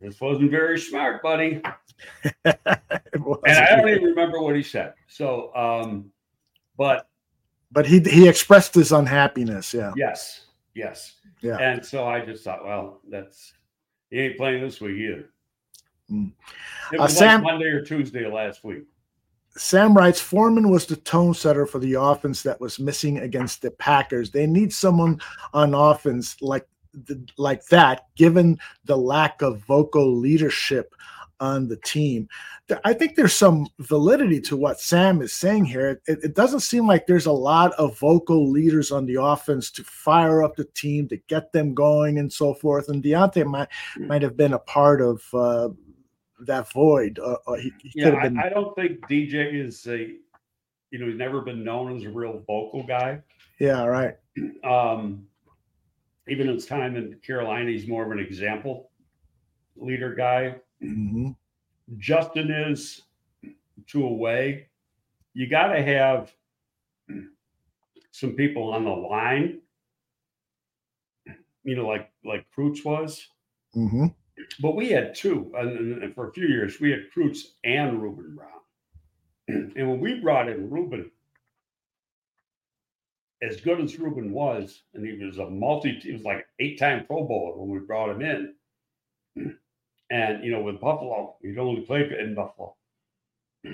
"This wasn't very smart, buddy." [LAUGHS] and I don't even remember what he said. So, um, but but he he expressed his unhappiness. Yeah. Yes. Yes. Yeah. And so I just thought, well, that's he ain't playing this week either. Mm. It was uh, Sam, like Monday or Tuesday last week. Sam writes Foreman was the tone setter for the offense that was missing against the Packers. They need someone on offense like like that, given the lack of vocal leadership on the team. I think there's some validity to what Sam is saying here. It, it, doesn't seem like there's a lot of vocal leaders on the offense to fire up the team, to get them going, and so forth. And D'Onta might might have been a part of uh, that void. Uh, uh he, he yeah, been... I, I, don't think DJ is a, you know, he's never been known as a real vocal guy. Yeah, right. Um, even in his time in Carolina, he's more of an example leader guy. Mm-hmm. Justin is to a way. You got to have some people on the line, you know, like like Kreutz was. Mm-hmm. But we had two, and, and, for a few years we had Kreutz and Ruben Brown. [CLEARS THROAT] And when we brought in Ruben, as good as Ruben was, and he was a multi, he was like eight-time Pro Bowler when we brought him in. [CLEARS THROAT] And you know, with Buffalo, he'd only played in Buffalo. [CLEARS THROAT]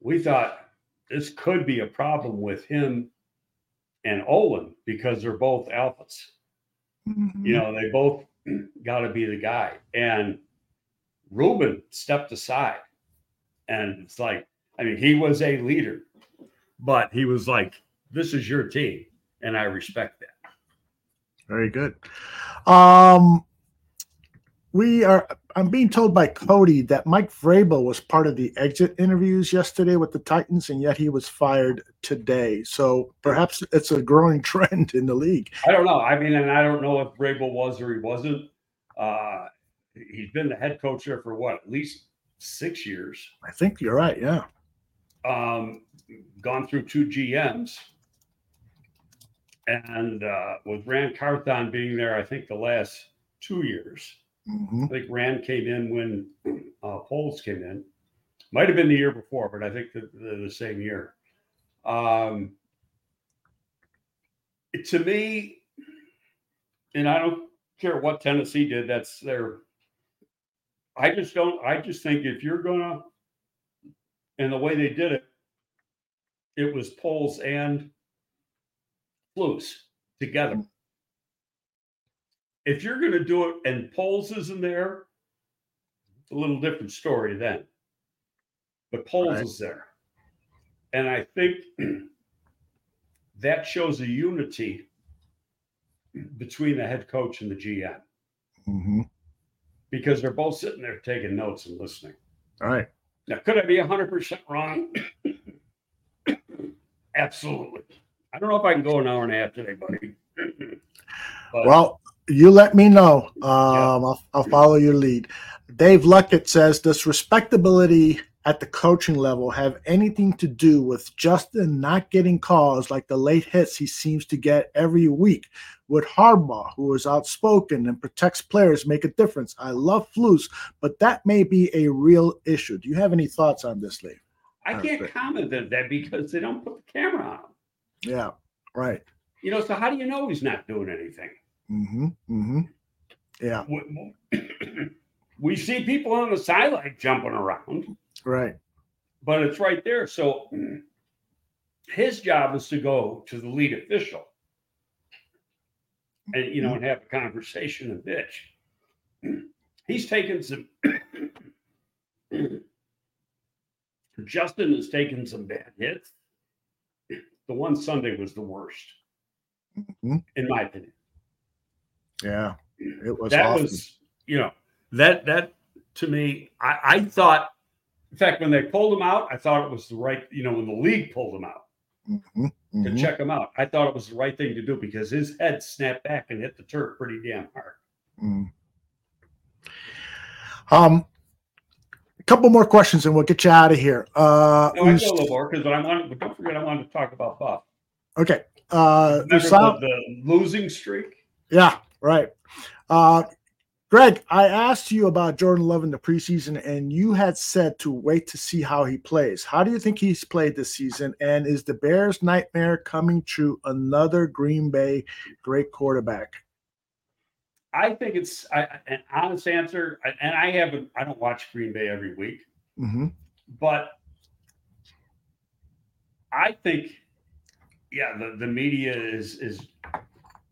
We thought this could be a problem with him and Olin because they're both alphas. Mm-hmm. You know, they both [CLEARS THROAT] got to be the guy. And Ruben stepped aside. And it's like, I mean, he was a leader, but he was like, this is your team. And I respect that. Very good. Um, we are i'm being told by cody that mike vrabel was part of the exit interviews yesterday with the titans and yet he was fired today so perhaps it's a growing [LAUGHS] trend in the league i don't know i mean and i don't know if vrabel was or he wasn't uh he's been the head coach there for what at least six years i think you're right yeah um gone through two gms and uh with Ran carthon being there i think the last two years Mm-hmm. I think Ran came in when uh, Poles came in. Might have been the year before, but I think the, the, the same year. Um, to me, and I don't care what Tennessee did. That's their. I just don't. I just think if you're gonna, and the way they did it, it was Poles and Together if you're going to do it and Poles isn't there, it's a little different story then. But Poles right. is there. And I think [CLEARS THROAT] that shows a unity between the head coach and the GM. Mm-hmm. Because they're both sitting there taking notes and listening. All right. Now, could I be 100% wrong? [CLEARS THROAT] Absolutely. I don't know if I can go an hour and a half today, buddy. [LAUGHS] but, well, you let me know. Um, yeah. I'll, I'll, follow your lead. Dave Luckett says, Does respectability at the coaching level have anything to do with Justin not getting calls like the late hits he seems to get every week? Would Harbaugh, who is outspoken and protects players, make a difference? I love Flus, but that may be a real issue. Do you have any thoughts on this, Lee? I can't comment on that because they don't put the camera on him. Yeah, right. You know, so how do you know he's not doing anything? Mm-hmm. Mm-hmm. Yeah. We, [CLEARS THROAT] we see people on the sideline jumping around. Right. But it's right there. So his job is to go to the lead official and you know and have a conversation and bitch. [CLEARS THROAT] He's taken some [CLEARS THROAT] Justin has taken some bad hits. The one Sunday was the worst, mm-hmm. in my opinion. Yeah, it was. That awesome. was, you know, that that to me, I, I thought. In fact, when they pulled him out, I thought it was the right. You know, when the league pulled him out mm-hmm. to mm-hmm. check him out, I thought it was the right thing to do because his head snapped back and hit the turf pretty damn hard. Mm. Um, couple more questions and we'll get you out of here. Uh, no, I little more because I want. But don't forget, I wanted to talk about Buff. Okay. Uh, the losing streak. Yeah. Right. Uh, Greg, I asked you about Jordan Love in the preseason, and you had said to wait to see how he plays. How do you think he's played this season? And is the Bears' nightmare coming true? Another Green Bay great quarterback. I think it's I, an honest answer, and I haven't. I don't watch Green Bay every week, mm-hmm. but I think, yeah, the, the media is is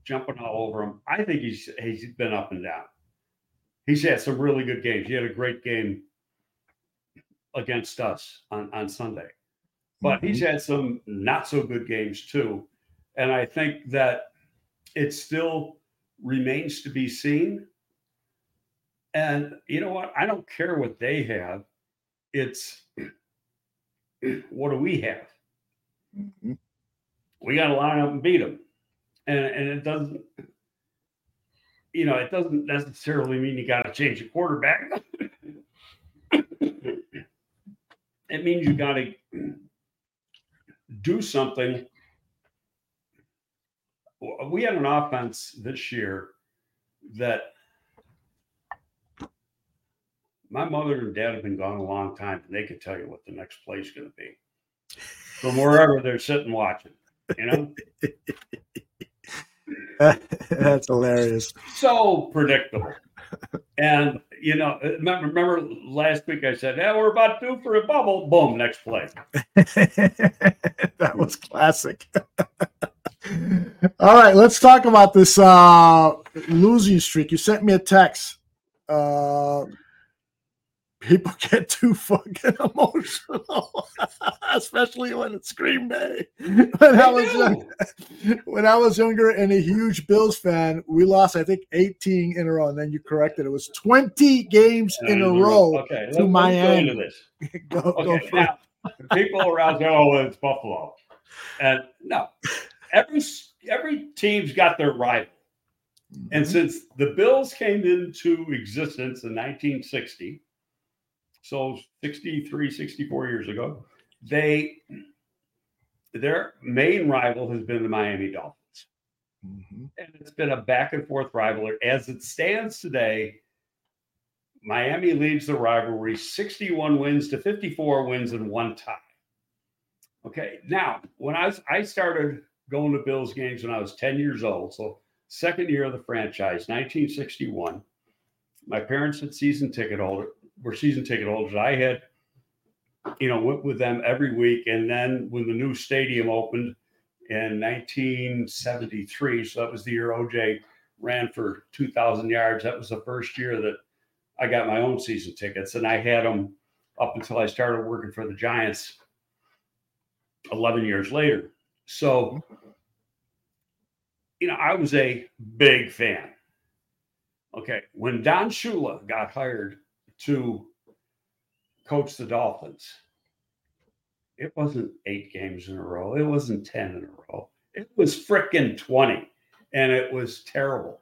jumping all over him. I think he's he's been up and down. He's had some really good games. He had a great game against us on on Sunday, but mm-hmm. he's had some not so good games too, and I think that it's still remains to be seen. And you know what? I don't care what they have. It's [CLEARS THROAT] what do we have? Mm-hmm. We got to line up and beat them. And, and it doesn't, you know, it doesn't necessarily mean you got to change a quarterback. [LAUGHS] it means you got to do something we had an offense this year that my mother and dad have been gone a long time, and they could tell you what the next play is going to be from wherever they're sitting watching. You know, [LAUGHS] that's hilarious. So predictable. And you know, uh, remember, remember last week I said, "Yeah, we're about due for a bubble." Boom, next play. [LAUGHS] that was classic. [LAUGHS] All right, let's talk about this uh, losing streak. You sent me a text. Uh, people [LAUGHS] get too fucking [LAUGHS] emotional, [LAUGHS] especially when it's Green Bay. When I was young, when I was younger and a huge Bills fan, we lost I think 18 in a row, and then you corrected it was 20 games in a row okay, to Miami. Go into this. go, okay, go now, people around say, "Oh, it's Buffalo," and no, every every team's got their rival. Mm-hmm. And since the Bills came into existence in 1960, so 63, 64 years ago, they their main rival has been the Miami Dolphins. Mm-hmm. And it's been a back and forth rivalry. As it stands today, Miami leads the rivalry 61 wins to 54 wins and one tie. Okay, now when I was I started going to Bills games when I was 10 years old. So, second year of the franchise, 1961. My parents had season ticket holder were season ticket holders. I had, you know, went with them every week. And then when the new stadium opened in 1973, so that was the year OJ ran for 2,000 yards. That was the first year that I got my own season tickets, and I had them up until I started working for the Giants 11 years later. So, you know, I was a big fan. Okay. When Don Shula got hired to coach the Dolphins, it wasn't eight games in a row. It wasn't 10 in a row. It was freaking 20. And it was terrible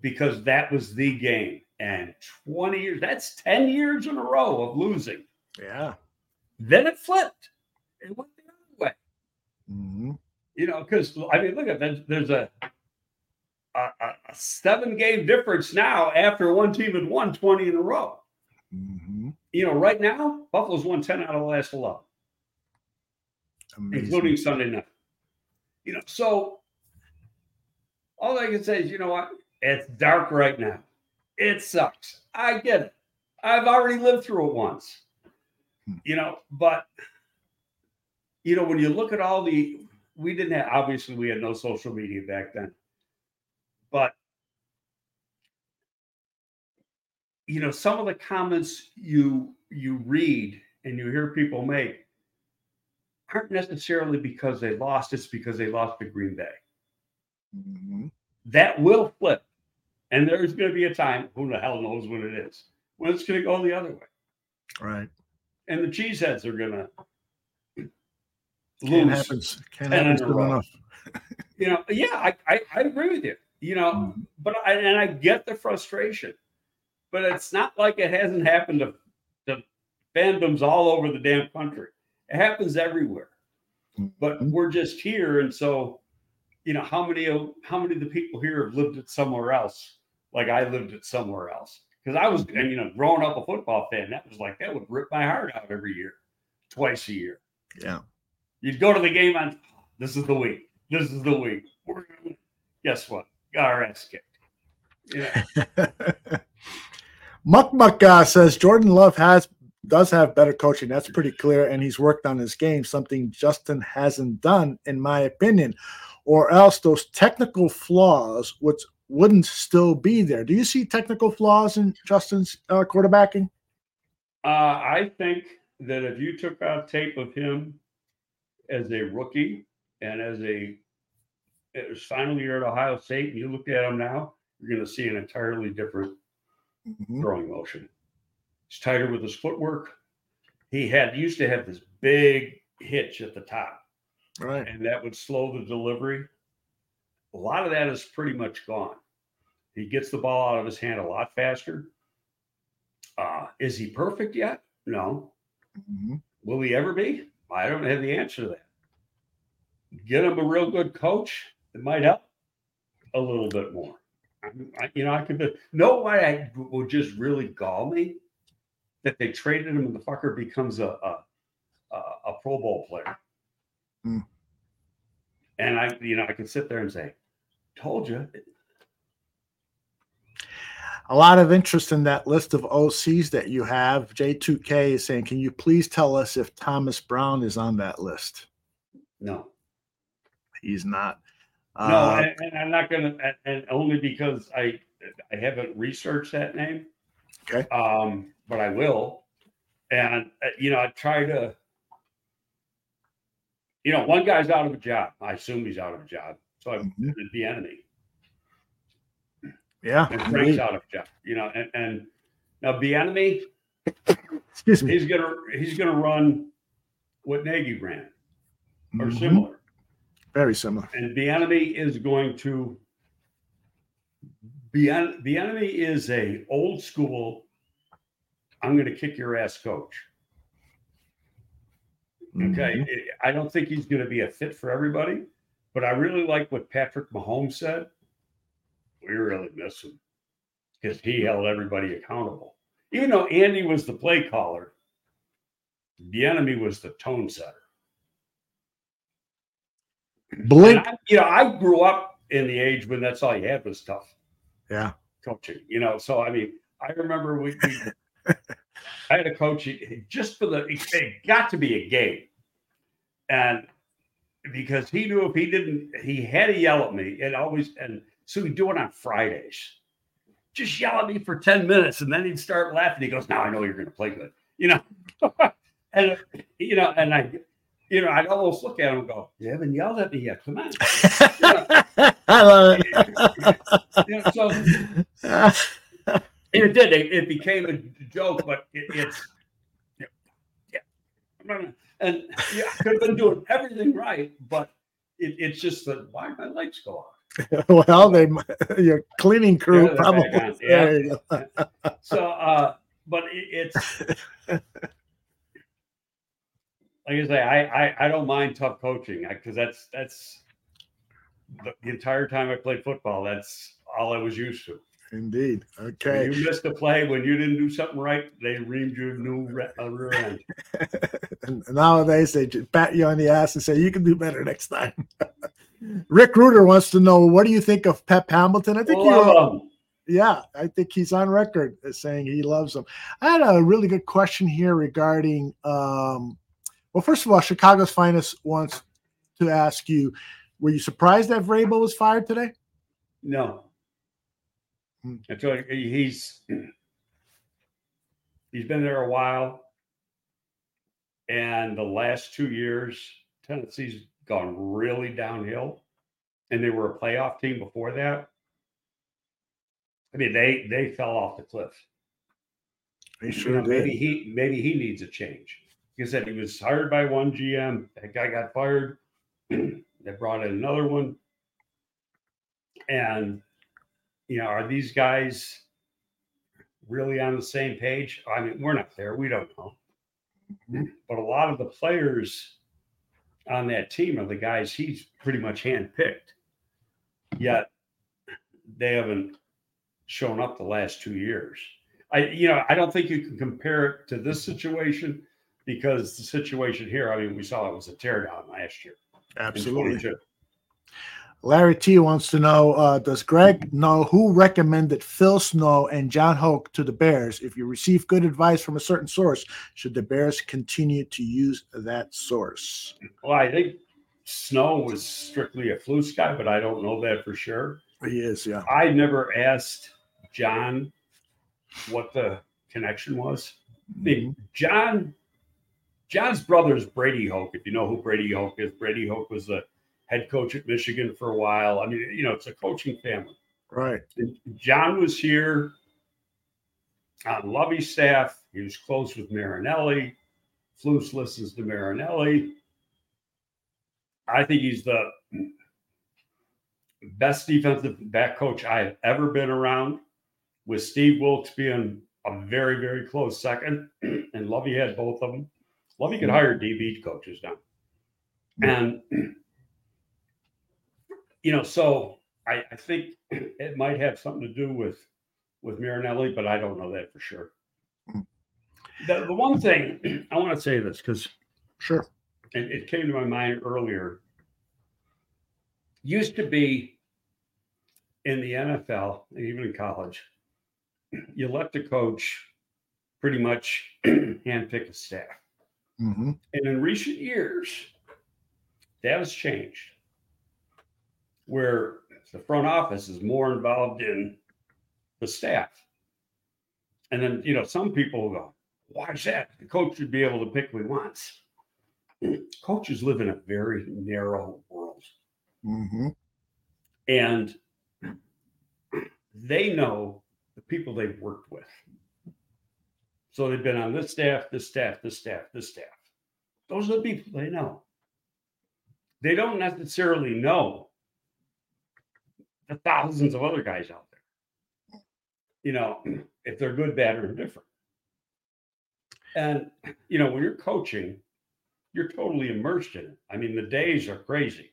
because that was the game. And 20 years, that's 10 years in a row of losing. Yeah. Then it flipped. It went the other way. Mm-hmm. You know, because I mean, look at there's, there's a, a a seven game difference now after one team had won 20 in a row. Mm-hmm. You know, right now, Buffalo's won 10 out of the last 11, Amazing. including Sunday night. You know, so all I can say is, you know what? It's dark right now. It sucks. I get it. I've already lived through it once. Hmm. You know, but you know, when you look at all the we didn't have obviously we had no social media back then. But you know, some of the comments you you read and you hear people make aren't necessarily because they lost, it's because they lost to Green Bay Mhm. that will flip. And there's going to be a time, who the hell knows when it is, when it's going to go the other way. Right. And the cheeseheads are going to Can't lose. happen. Can't happen soon enough. [LAUGHS] You know, yeah, I, I, I agree with you. You know, Mhm. but I, and I get the frustration, but it's not like it hasn't happened to, to fandoms all over the damn country. It happens everywhere. But Mhm. we're just here, and so you know how many of how many of the people here have lived it somewhere else, like I lived it somewhere else. Because I was, and you know, growing up a football fan, that was like that would rip my heart out every year, twice a year. Yeah. You'd go to the game on this is the week, this is the week. We're gonna win. Guess what? Our ass kicked. Yeah, [LAUGHS] Muck Muck uh, says Jordan Love has does have better coaching. That's pretty clear, and he's worked on his game, something Justin hasn't done, in my opinion. Or else those technical flaws would wouldn't still be there. Do you see technical flaws in Justin's uh, quarterbacking? uh, I think that if you took out tape of him as a rookie and as a his final year at Ohio State, and you look at him now, you're going to see an entirely different Mhm. throwing motion. He's tighter with his footwork. He had used to have this big hitch at the top, Right. and that would slow the delivery. A lot of that is pretty much gone. He gets the ball out of his hand a lot faster. Uh, is he perfect yet? No. Mhm. Will he ever be? I don't have the answer to that. Get him a real good coach. It might help a little bit more. I, you know, I could be, know why I would just really gall me that they traded him and the fucker becomes a a, a, a Pro Bowl player. Hmm. And I, you know, I could sit there and say, "Told you." A lot of interest in that list of OCs that you have. J2K is saying, can you please tell us if Thomas Brown is on that list? No, He's not. No, Uh, and, and I'm not gonna, and, and only because I I haven't researched that name. Okay. Um, but I will, and uh, you know, I try to. You know, one guy's out of a job. I assume he's out of a job, so I'm Mhm. Bieniemy. yeah. And Frank's indeed. out of a job. You know, and and now Bieniemy, Excuse me. he's gonna he's gonna run what Nagy ran or Mhm. similar. Very similar. and Bieniemy is going to be Bieniemy is a old school i'm going to kick your ass coach okay Mhm. i don't think he's going to be a fit for everybody but i really like what patrick mahomes said we really miss him because he held everybody accountable even though andy was the play caller Bieniemy was the tone setter Blink. I, you know, I grew up in the age when that's all you had was tough Yeah. coaching. You know, so I mean, I remember we, we [LAUGHS] I had a coach just for the it, got to be a game, and because he knew if he didn't, he had to yell at me and always, and so he'd do it on Fridays. Just yell at me for ten minutes, and then he'd start laughing. He goes, "Now I know you're going to play good," you know, [LAUGHS] and you know, and I. You know, I'd almost look at him and go, You haven't yelled at me yet. Come on. [LAUGHS] I love it. [LAUGHS] You know, so And it did. It, it became a joke, but it, it's yeah. And yeah, I could have been doing everything right, but it, it's just that why my lights go off. [LAUGHS] well, they your cleaning crew probably. Yeah. There you go. So, uh, but it, it's like I say, I I, I don't mind tough coaching because that's that's the, the entire time I played football. That's all I was used to. Indeed. When Okay. you missed a play when you didn't do something right, they reamed you a new re- rear end. [LAUGHS] and nowadays they just pat you on the ass and say you can do better next time. [LAUGHS] Rick Reuter wants to know what do you think of Pep Hamilton? I think you. Yeah, I think he's on record as saying he loves him. I had a really good question here regarding. Um, well, first of all, Chicago's finest wants to ask you: Were you surprised that Vrabel was fired today? No. Hmm. I told you, he's he's been there a while, and the last two years, Tennessee's gone really downhill, and they were a playoff team before that. I mean, they they fell off the cliff. He You know, maybe he maybe he needs a change. I said, he was hired by one GM. That guy got fired. [CLEARS THROAT] they brought in another one. And you know, are these guys really on the same page? I mean, we're not there. We don't know. But a lot of the players on that team are the guys he's pretty much handpicked. Yet they haven't shown up the last two years. I, you know, I don't think you can compare it to this situation because the situation here, I mean, we saw it was a teardown last year. Absolutely. Larry T wants to know: uh, Does Greg know who recommended Phil Snow and John Hoke to the Bears? If you receive good advice from a certain source, should the Bears continue to use that source? Well, I think Snow was strictly a Flus guy, but I don't know that for sure. He is, yeah. I never asked John what the connection was. I mean, John, John's brother is Brady Hoke. If you know who Brady Hoke is, Brady Hoke was the head coach at Michigan for a while. I mean, you know, it's a coaching family. Right. John was here on Lovie's staff. He was close with Marinelli. Flus listens to Marinelli. I think he's the best defensive back coach I've ever been around, with Steve Wilks being a very, very close second. [CLEARS THROAT] and Lovey had both of them. Lovie could hire DB coaches now. And, you know, so I, I think it might have something to do with with Marinelli, but I don't know that for sure. Mm. The, the one thing [CLEARS THROAT] I want to say this because Sure. it, it came to my mind earlier. Used to be in the NFL, and even in college, you let the coach pretty much [CLEARS THROAT] handpick a staff. Hmm And in recent years, that has changed, where the front office is more involved in the staff. And then, you know, some people will go, why is that? The coach should be able to pick what he wants. [CLEARS THROAT] Coaches live in a very narrow world, hmm and [CLEARS THROAT] they know the people they've worked with. So they've been on this staff, this staff, this staff, this staff. Those are the people they know. They don't necessarily know the thousands of other guys out there. You know, if they're good, bad, or indifferent. And you know, when you're coaching, you're totally immersed in it. I mean, the days are crazy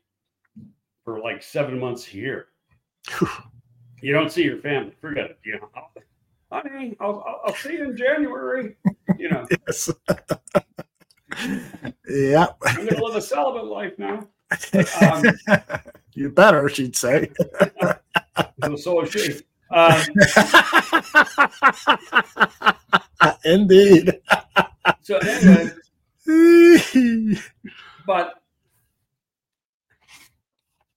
for like seven months a year. [LAUGHS] You don't see your family. Forget it. You know, honey, I'll, I'll, I'll see you in January. You know, [LAUGHS] Yes. yeah. I'm going to live a celibate life now. [LAUGHS] Um, you better, she'd say. [LAUGHS] so- is she. Um, Indeed. so anyway, but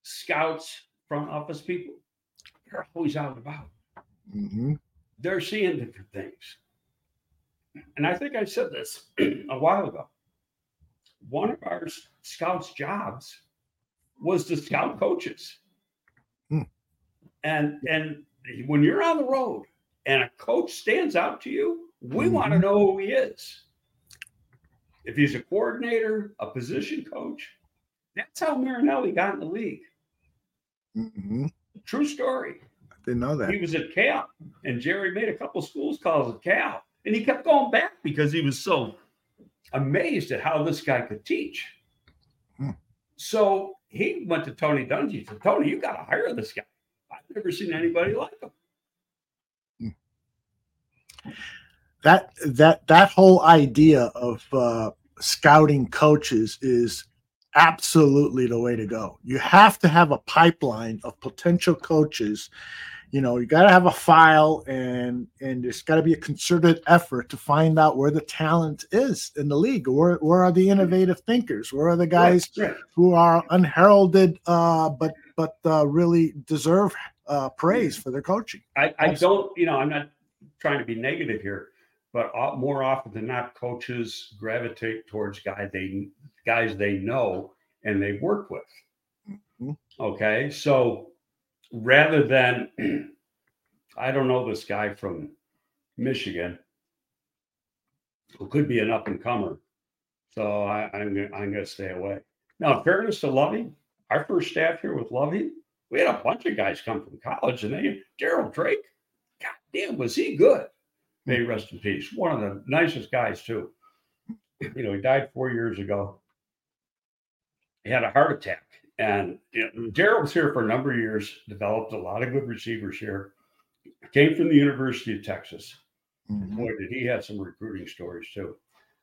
scouts, front office people, they're always out and about. hmm They're seeing different things. And I think I said this [CLEARS THROAT] a while ago. One of our scouts' jobs was to scout coaches. Hmm. And and when you're on the road and a coach stands out to you, we want to know who he is. If he's a coordinator, a position coach, that's how Marinelli got in the league. hmm True story. Didn't know that. He was at Cal, and Jerry made a couple schools calls at Cal, and he kept going back because he was so amazed at how this guy could teach. Hmm. So he went to Tony Dungy. And said, Tony, you got to hire this guy. I've never seen anybody like him. that that that whole idea of uh, scouting coaches is absolutely the way to go. You have to have a pipeline of potential coaches. You know, you got to have a file, and and there's got to be a concerted effort to find out where the talent is in the league. Where where are the innovative thinkers? Where are the guys Right, right. who are unheralded, uh, but but uh, really deserve uh, praise for their coaching? I, I don't, you know, I'm not trying to be negative here, but more often than not, coaches gravitate towards guy they guys they know and they work with. Mhm. Okay, so rather than, [CLEARS THROAT] I don't know this guy from Michigan who could be an up and comer, so I, I'm gonna, I'm going to stay away. Now, in fairness to Lovie, our first staff here with Lovie, we had a bunch of guys come from college, and they Darryl Drake. God damn, was he good? May rest in peace. One of the nicest guys too. You know, he died four years ago. He had a heart attack, and you know, Darryl was here for a number of years. Developed a lot of good receivers here. Came from the University of Texas. Boy, did he have some recruiting stories too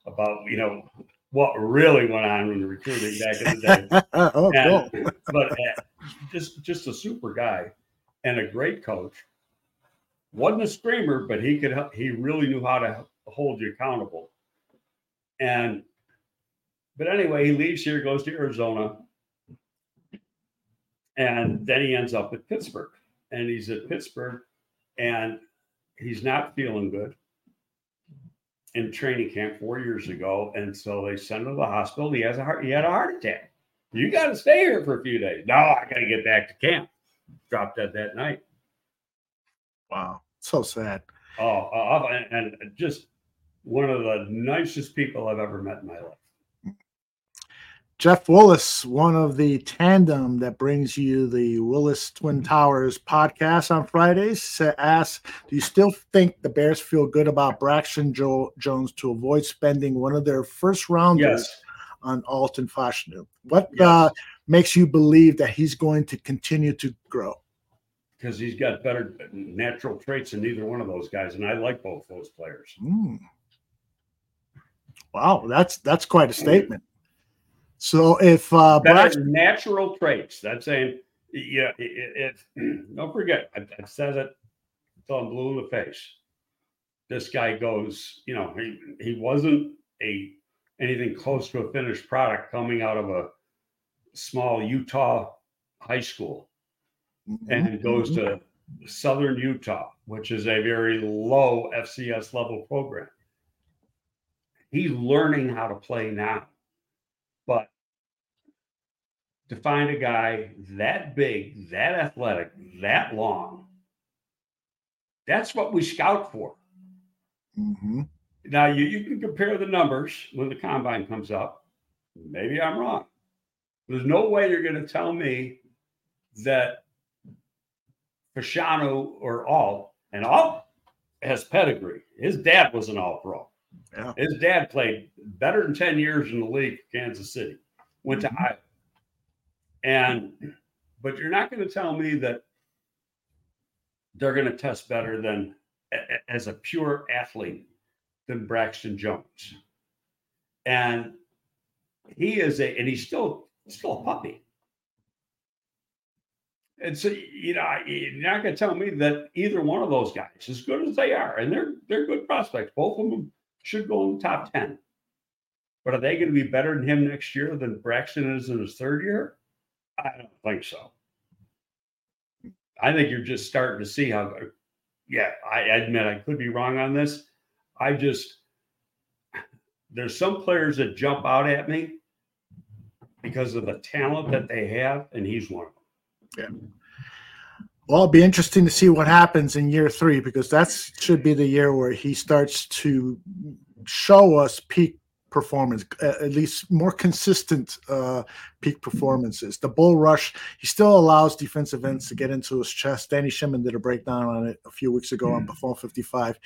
about you know what really went on in the recruiting back in the day. [LAUGHS] oh, And- cool. but uh, just just a super guy and a great coach. Wasn't a screamer, but he could he really knew how to hold you accountable. And but anyway, he leaves here, goes to Arizona, and then he ends up at Pittsburgh. And he's at Pittsburgh, and he's not feeling good in training camp four years ago, and so they send him to the hospital. He has a heart. He had a heart attack. You got to stay here for a few days. No, I got to get back to camp. Dropped dead that night. Wow, so sad. Oh, uh, and, and just one of the nicest people I've ever met in my life. Jeff Willis, one of the tandem that brings you the Willis Twin Towers podcast on Fridays, asks, "Do you still think the Bears feel good about Braxton jo- Jones to avoid spending one of their first rounders Yes, on Alton Fashanu? What Yes. uh, makes you believe that he's going to continue to grow?" Because he's got better natural traits than either one of those guys, and I like both those players. Hmm. Wow, that's that's quite a statement. So if uh, natural traits. That's saying, yeah. It, [CLEARS THROAT] it, don't forget, I, I said it until I'm blue in the face. This guy goes, you know, he he wasn't a anything close to a finished product coming out of a small Utah high school. And goes to Southern Utah, which is a very low FCS level program. He's learning how to play now. But to find a guy that big, that athletic, that long, that's what we scout for. Mhm. Now you, you can compare the numbers when the combine comes up. Maybe I'm wrong. There's no way you're going to tell me that Fashanu or Alt, and Alt has pedigree. His dad was an All Pro. Yeah. His dad played better than 10 years in the league for Kansas City, went to mm-hmm. Iowa. And, but you're not going to tell me that they're going to test better than as a pure athlete than Braxton Jones. And he is a, and he's still still a puppy. And so you know, you're not going to tell me that either one of those guys, as good as they are, and they're they're good prospects, both of them should go in the top ten. But are they going to be better than him next year than Braxton is in his third year? I don't think so. I think you're just starting to see how. Yeah, I admit I could be wrong on this. I just there's some players that jump out at me because of the talent that they have, and he's one of them. Well, it'll be interesting to see what happens in year three because that should be the year where he starts to show us peak performance, at least more consistent uh, peak performances. The bull rush, he still allows defensive ends to get into his chest. Danny Shimon did a breakdown on it a few weeks ago on Buffalo 55.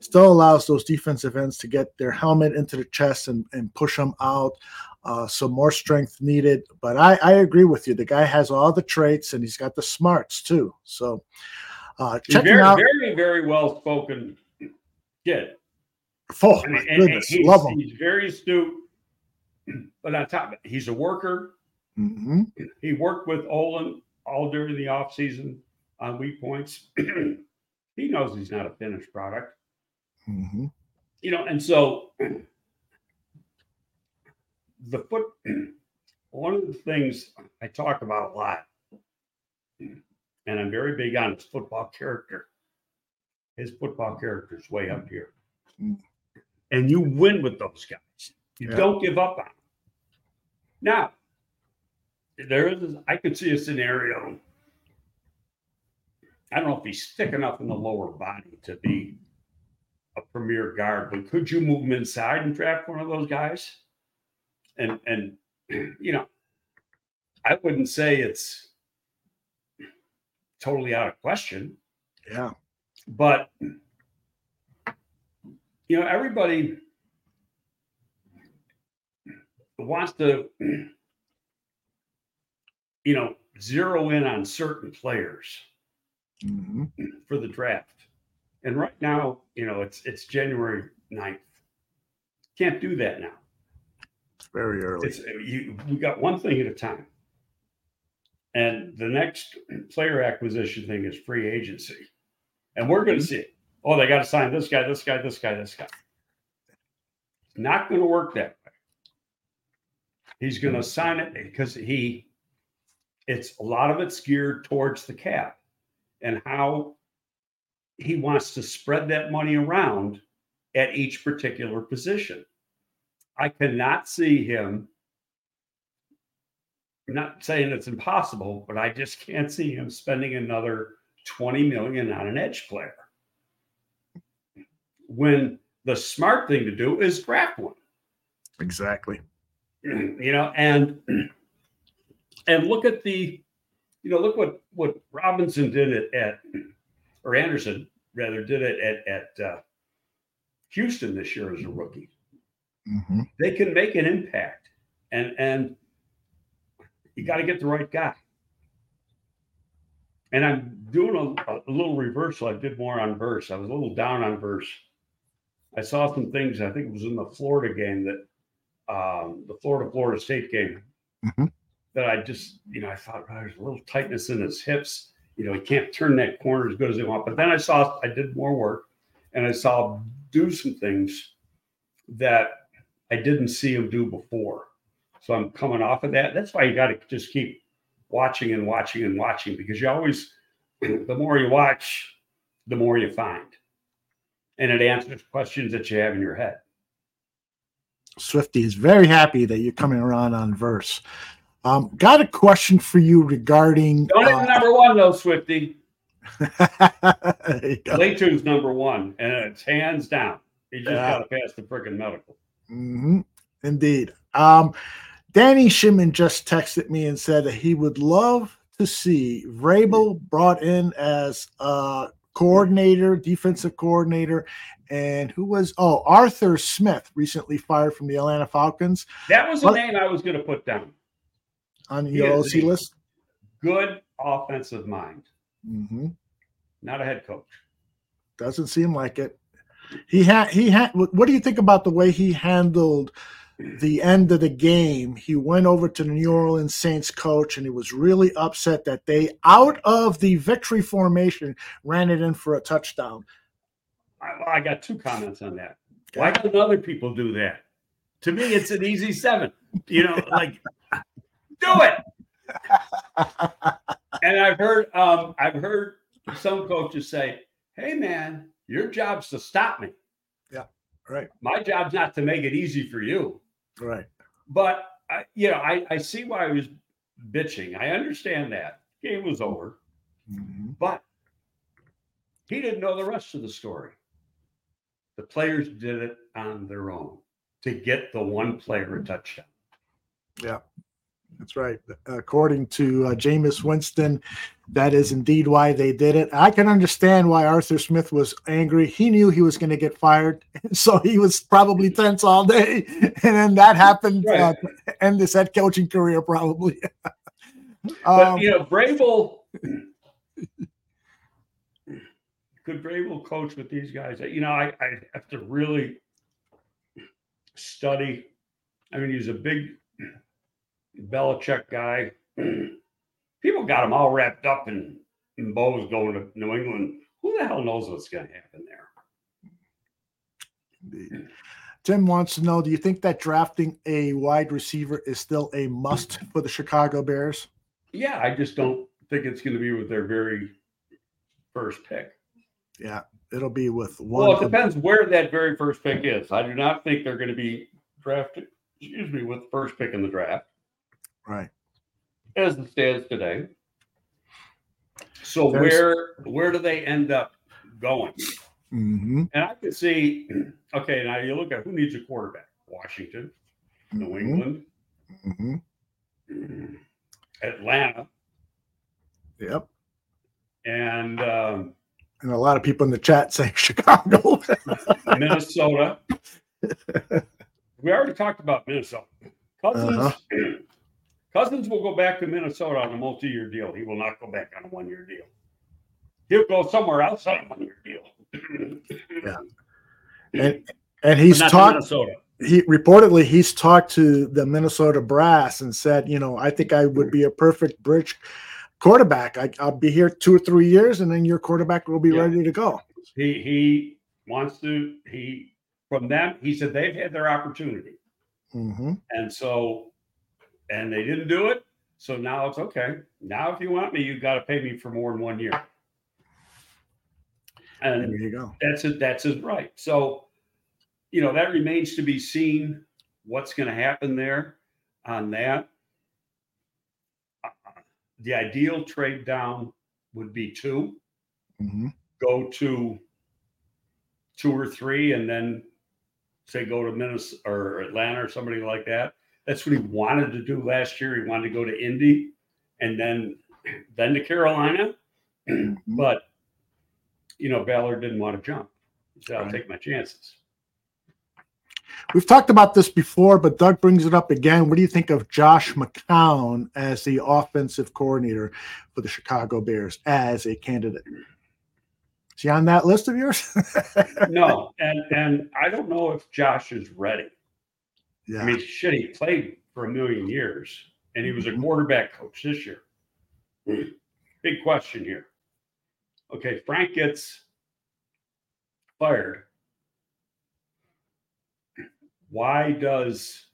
Still allows those defensive ends to get their helmet into the chest and, and push them out. Uh, so more strength needed. But I, I agree with you. The guy has all the traits and he's got the smarts too. So uh, check very, out. very, very well spoken kid. Oh my and- and goodness, he's, love him. he's very astute. [CLEARS THROAT] But on top of it, he's a worker. hmm He worked with Olin all during the offseason on weak points. [CLEARS THROAT] he knows he's not a finished product. hmm You know, and so the foot [CLEARS THROAT] one of the things I talk about a lot, and I'm very big on his football character. His football character is way up here. And you win with those guys. You Yeah. don't give up on them. Now, there is I could see a scenario. I don't know if he's thick enough in the lower body to be a premier guard, but could you move him inside and draft one of those guys? And and [CLEARS THROAT] you know, I wouldn't say it's totally out of question, Yeah. but you know, everybody wants to [CLEARS THROAT] you know zero in on certain players hmm for the draft. And right now, you know, it's it's January 9th. Can't do that now. Very early. It's you we got one thing at a time. And the next player acquisition thing is free agency. And we're going to hmm. see it. Oh, they got to sign this guy, this guy, this guy, this guy. It's not going to work that way. He's going to hmm. sign it because he it's a lot of it's geared towards the cap and how he wants to spread that money around at each particular position. I cannot see him. I'm not saying it's impossible, but I just can't see him spending another 20 million on an edge player. When the smart thing to do is draft one Exactly. [CLEARS THROAT] you know and [CLEARS THROAT] and look at the you know look what what robinson did at, at or anderson rather did it at at uh, houston this year as a rookie hmm they can make an impact. And and you got to get the right guy. And i'm doing a, a little reversal. I did more on verse. I was a little down on verse. I saw some things i think it was in the florida game that um, the florida florida state game. Mhm. that i just you know i thought oh, there's a little tightness in his hips. You know he can't turn that corner as good as he want. but then i saw i did more work and i saw do some things that I didn't see him do before. So I'm coming off of that. That's why you got to just keep watching and watching and watching because you always, [CLEARS THROAT] the more you watch, the more you find. And it answers questions that you have in your head. Swifty is very happy that you're coming around on Verse. Um, got a question for you regarding. Don't uh, number one, though, Swifty. [LAUGHS] you. Latu's number one, and it's hands down. He just Yeah. got to pass the freaking medical. Hmm Indeed. Um, Danny Shimon just texted me and said that he would love to see Vrabel brought in as a coordinator, defensive coordinator, and who was oh Arthur Smith recently fired from the Atlanta Falcons That was the What? name I was going to put down. on your OC list. Good offensive mind, hmm not a head coach. Doesn't seem like it. He had he had. What do you think about the way he handled the end of the game? He went over to the New Orleans Saints coach, and he was really upset that they, out of the victory formation, ran it in for a touchdown. I, I got two comments on that. Why don't other people do that? To me, it's an easy seven. You know, [LAUGHS] like do it. And I've heard, um, I've heard some coaches say, "Hey, man, your job's to stop me. Yeah. Right, My job's not to make it easy for you." right. But I, you know, I, I see why he was bitching. I understand that game was over, Mhm. but he didn't know the rest of the story. The players did it on their own. to get the one player a touchdown. Yeah, that's right. According to uh, Jameis Winston, that is indeed why they did it. I can understand why Arthur Smith was angry. He knew he was going to get fired, [LAUGHS] so he was probably tense all day. [LAUGHS] And then that happened, right. uh, end his head coaching career probably. [LAUGHS] but um, you know, Vrabel could Vrabel coach with these guys? You know, I, I have to really study. I mean, he's a big Belichick guy. [CLEARS THROAT] People got him all wrapped up in, in bows going to New England. Who the hell knows what's going to happen there? Indeed. Tim wants to know Do you think that drafting a wide receiver is still a must for the Chicago Bears? Yeah, I just don't think it's going to be with their very first pick. Yeah, it'll be with one. Well, it depends where that very first pick is. I do not think they're going to be drafted, excuse me, with the first pick in the draft. Right. As it stands today. So There's... where where do they end up going? Mm-hmm. And I can see, [CLEARS THROAT] okay, now you look at who needs a quarterback: Washington, New mm-hmm. England, mm-hmm. Atlanta. Yep. And um, and a lot of people in the chat saying [LAUGHS] Chicago, [LAUGHS] Minnesota. [LAUGHS] we already talked about Minnesota. Cousins, uh-huh. [CLEARS THROAT] Cousins will go back to Minnesota on a multi-year deal. He will not go back on a one-year deal. He'll go somewhere else on a one-year deal. yeah, [CLEARS THROAT] and and he's talked. He reportedly he's talked to the Minnesota brass and said, you know, I think I would be a perfect bridge quarterback. I, will be here two or three years, and then your quarterback will be yeah. ready to go. He he wants to. He from them. He said they've had their opportunity, mm-hmm. and so and they didn't do it. So now it's okay. Now, if you want me, you've got to pay me for more than one year. And there you go. That's it. That's his right. So, you know, that remains to be seen what's going to happen there on that the ideal trade down would be 2 mm-hmm. go to two or three, and then say go to Minnesota or Atlanta or somebody like that. That's what he wanted to do last year. He wanted to go to Indy and then then to Carolina. Mm-hmm. but you know, Ballard didn't want to jump. So I'll right. take my chances. We've talked about this before, but Doug brings it up again. What do you think of Josh McCown as the offensive coordinator for the Chicago Bears as a candidate? Is he on that list of yours? [LAUGHS] no, and and I don't know if Josh is ready. Yeah. I mean, shit, he played for a million years, and he was a mm-hmm. quarterback coach this year. Big question here. Okay, Frank gets fired why does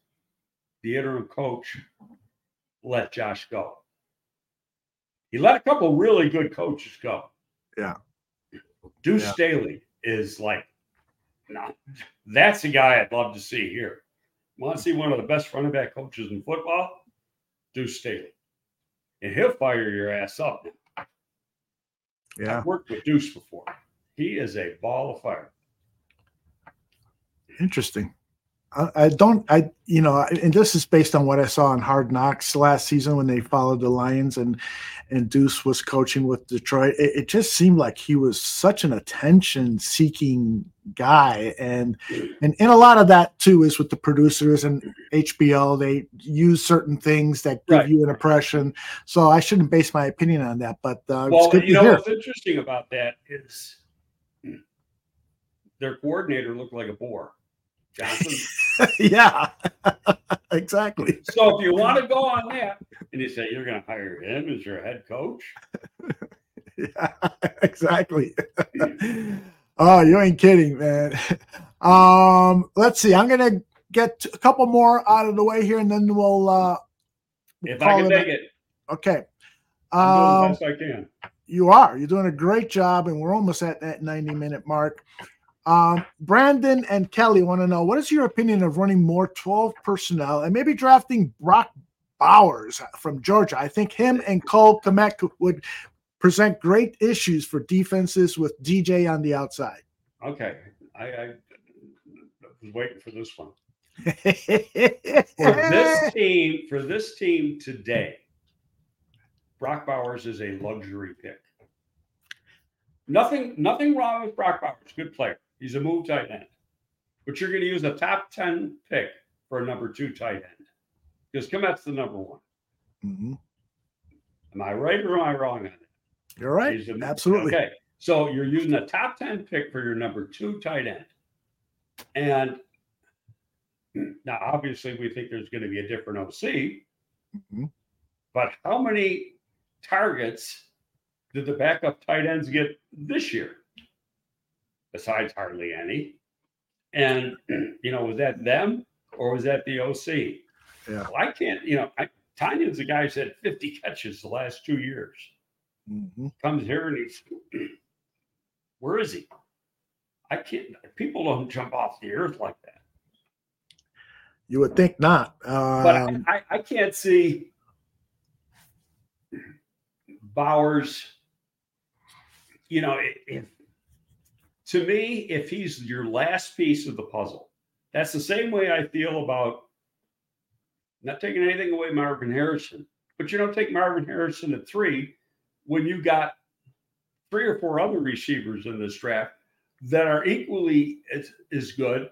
the interim coach let Josh go? He let a couple really good coaches go. Yeah. Deuce yeah. Staley is like, no, that's the guy I'd love to see here. Want to see one of the best running back coaches in football? Deuce Staley. And he'll fire your ass up. Yeah. I've worked with Deuce before. He is a ball of fire. Interesting. I, don't, I, you know, and this is based on what I saw in Hard Knocks last season when they followed the Lions and and Deuce was coaching with Detroit. It, it just seemed like he was such an attention-seeking guy, and and in a lot of that too is with the producers and HBO. They use certain things that give right. you an impression. So I shouldn't base my opinion on that. But uh, well, you know, hear. what's interesting about that is their coordinator looked like a bore. Johnson. [LAUGHS] yeah, [LAUGHS] exactly. So if you want to go on that, and you say you're going to hire him as your head coach, [LAUGHS] yeah, exactly. oh, you ain't kidding, man. Um, let's see. I'm going to get a couple more out of the way here, and then we'll. uh If I can take it. Okay. I'm doing the um, best I can. You are. You're doing a great job, and we're almost at that 90 minute mark. Um, Brandon and Kelly want to know what is your opinion of running more 12 personnel and maybe drafting Brock Bowers from Georgia? I think him and Cole Kmet would present great issues for defenses with DJ on the outside. Okay. I, I was waiting for this one. [LAUGHS] For this team, for this team today, Brock Bowers is a luxury pick. Nothing, nothing wrong with Brock Bowers. Good player. He's a move tight end. But you're going to use a top 10 pick for a number two tight end. Because Kmet's the number one. Mhm. Am I right or am I wrong on that? You're right. A- Absolutely. Okay. So you're using a top 10 pick for your number two tight end. And [CLEARS THROAT] now, obviously, we think there's going to be a different OC, Mhm. but how many targets did the backup tight ends get this year? Besides hardly any. And, [CLEARS THROAT] you know, was that them or was that the OC? Yeah. Well, I can't, you know, I, Tonyan's the guy who's had 50 [LAUGHS] catches the last two years Mhm. comes here and he's [CLEARS THROAT] where is he? I can't people don't jump off the earth like that. You would think not. But Um, I, I, I can't see Bowers, you know, i- if to me, if he's your last piece of the puzzle, that's the same way I feel about not taking anything away Marvin Harrison, but you don't take Marvin Harrison at three when you got three or four other receivers in this draft that are equally as, as good.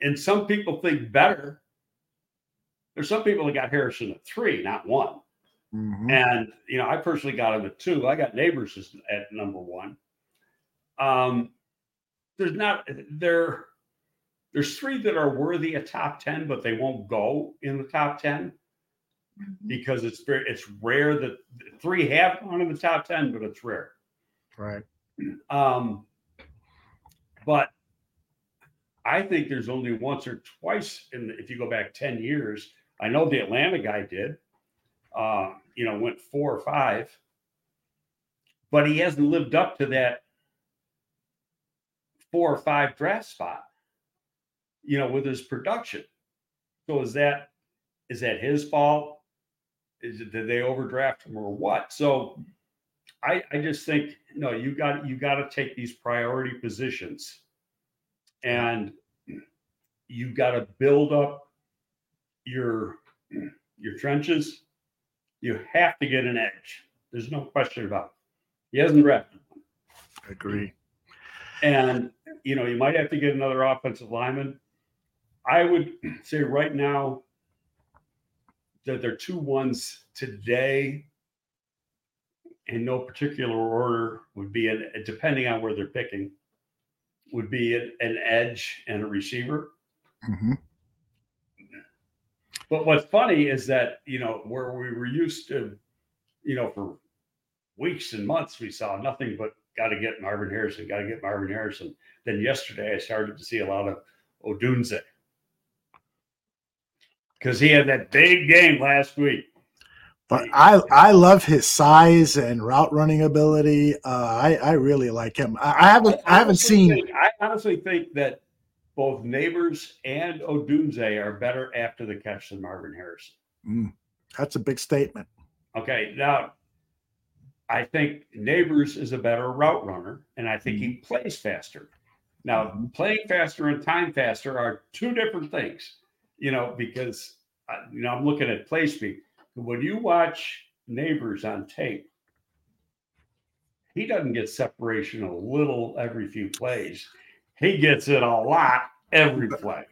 And some people think better. There's some people that got Harrison at three, not one. mhm. And you know, I personally got him at two. I got Nabers at number one. Um, there's not there. There's three that are worthy of top ten, but they won't go in the top ten because it's very it's rare that three have gone in the top ten, but it's rare. Right. Um, but I think there's only once or twice in the, if you go back 10 years. I know the Atlanta guy did, uh, you know, went four or five, but he hasn't lived up to that four or five draft spot, you know, with his production. So is that is that his fault? Is it did they overdraft him or what? So I, I just think no, you got you got to take these priority positions, and you got to build up your your trenches. You have to get an edge. There's no question about it. He hasn't drafted, one. Agree. And you know you might have to get another offensive lineman. I would [CLEARS THROAT] say right now that there are two ones today in no particular order would be an depending on where they're picking would be an, an edge and a receiver Mhm. but what's funny is that you know where we were used to you know for weeks and months we saw nothing but got to get marvin harrison got to get marvin harrison then yesterday i started to see a lot of odunze because he had that big game last week But I I love his size and route running ability. Uh, I I really like him. I, I haven't I, haven't seen. think- I honestly think that both Nabers and Odunze are better after the catch than Marvin Harrison. Mm, that's a big statement. Okay, now I think Nabers is a better route runner, and I think he plays faster. Now, Mhm. playing faster and time faster are two different things, you know, because uh, you know I'm looking at play speed. When you watch Nabers on tape, he doesn't get separation a little every few plays. He gets it a lot every [LAUGHS] play.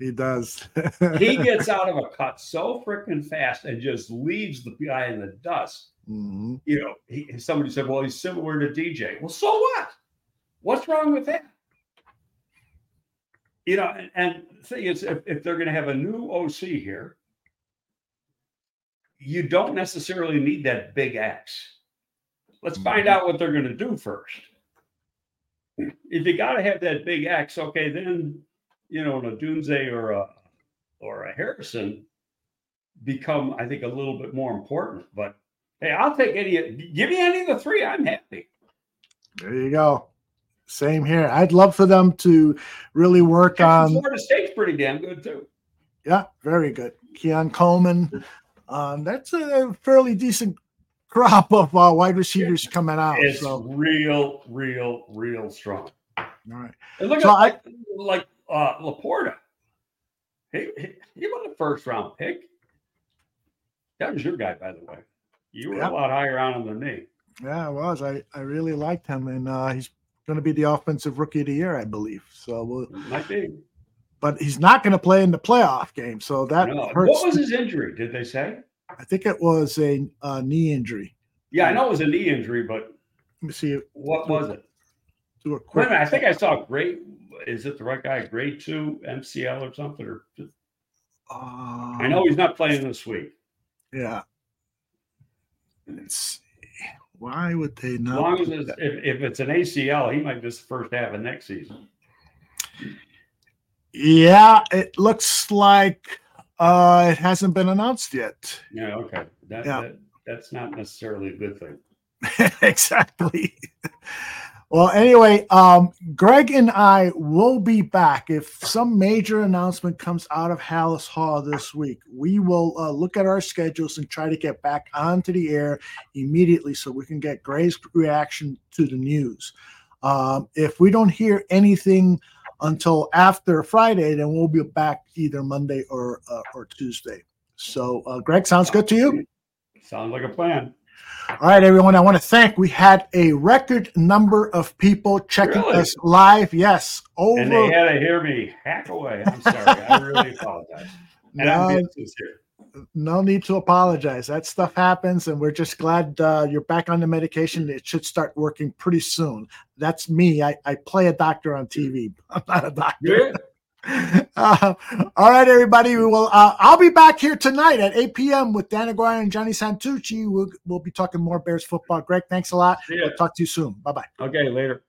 He does. He gets [LAUGHS] out of a cut so freaking fast and just leaves the guy in the dust. Mhm. You know, he, somebody said, "Well, he's similar to DJ." Well, so what? What's wrong with that? You know, and, and the thing is, if, if they're going to have a new OC here, you don't necessarily need that big X. Let's find Mhm. out what they're going to do first. If you got to have that big X, okay, then you know, Odunze or a or a Harrison become, I think, a little bit more important. But hey, I'll take any. Give me any of the three. I'm happy. There you go. Same here. I'd love for them to really work on. Florida State's pretty damn good too. Yeah, very good. Keon Coleman. Um, that's a fairly decent crop of uh, wide receivers coming out. It's So, real, real, real strong. all right. And look So at I- like, uh, LaPorta. He, he, he was a first round pick. That was your guy, by the way. You were Yep. a lot higher on him than me. Yeah, I was. I, I really liked him, and uh, he's going to be the offensive rookie of the year, I believe. So, we'll, Might be. but he's not going to play in the playoff game, so that No. hurts. What was his injury? Did they say? I think it was a, uh knee injury. Yeah, I know it was a knee injury, but Let me see. what was it? Do a Wait a quick. minute, I think I saw grade. Is it the right guy? Grade two MCL or something? Or Uh, I know he's not playing this week. Yeah. Let's see. Why would they As not? long as it's, if, if it's an ACL, he might miss the first half of next season. Yeah, it looks like uh, it hasn't been announced yet. Yeah, okay. That, Yeah. that that's not necessarily a good thing. [LAUGHS] exactly. Well, anyway, um, Greg and I will be back if some major announcement comes out of Halas Hall this week. We will uh, look at our schedules and try to get back onto the air immediately so we can get Greg's reaction to the news. Um, if we don't hear anything until after Friday, then we'll be back either Monday or uh, or Tuesday. So, uh, Greg, sounds good to you? Sounds like a plan. All right, everyone. I want to thank. We had a record number of people checking Really? us live. Yes, over. And they had to hear me hack away. I'm sorry. I really [LAUGHS] apologize. And I'm no, being sincere. no need to apologize. That stuff happens, and we're just glad uh, you're back on the medication. It should start working pretty soon. That's me. I, I play a doctor on TV. I'm not a doctor. Uh, all right, everybody. We will. Uh, I'll be back here tonight at 8 p.m. with Dan Aguirre and Johnny Santucci. We'll, we'll be talking more Bears football. Greg, thanks a lot. Ya. Talk to you soon. Bye bye. Okay, later.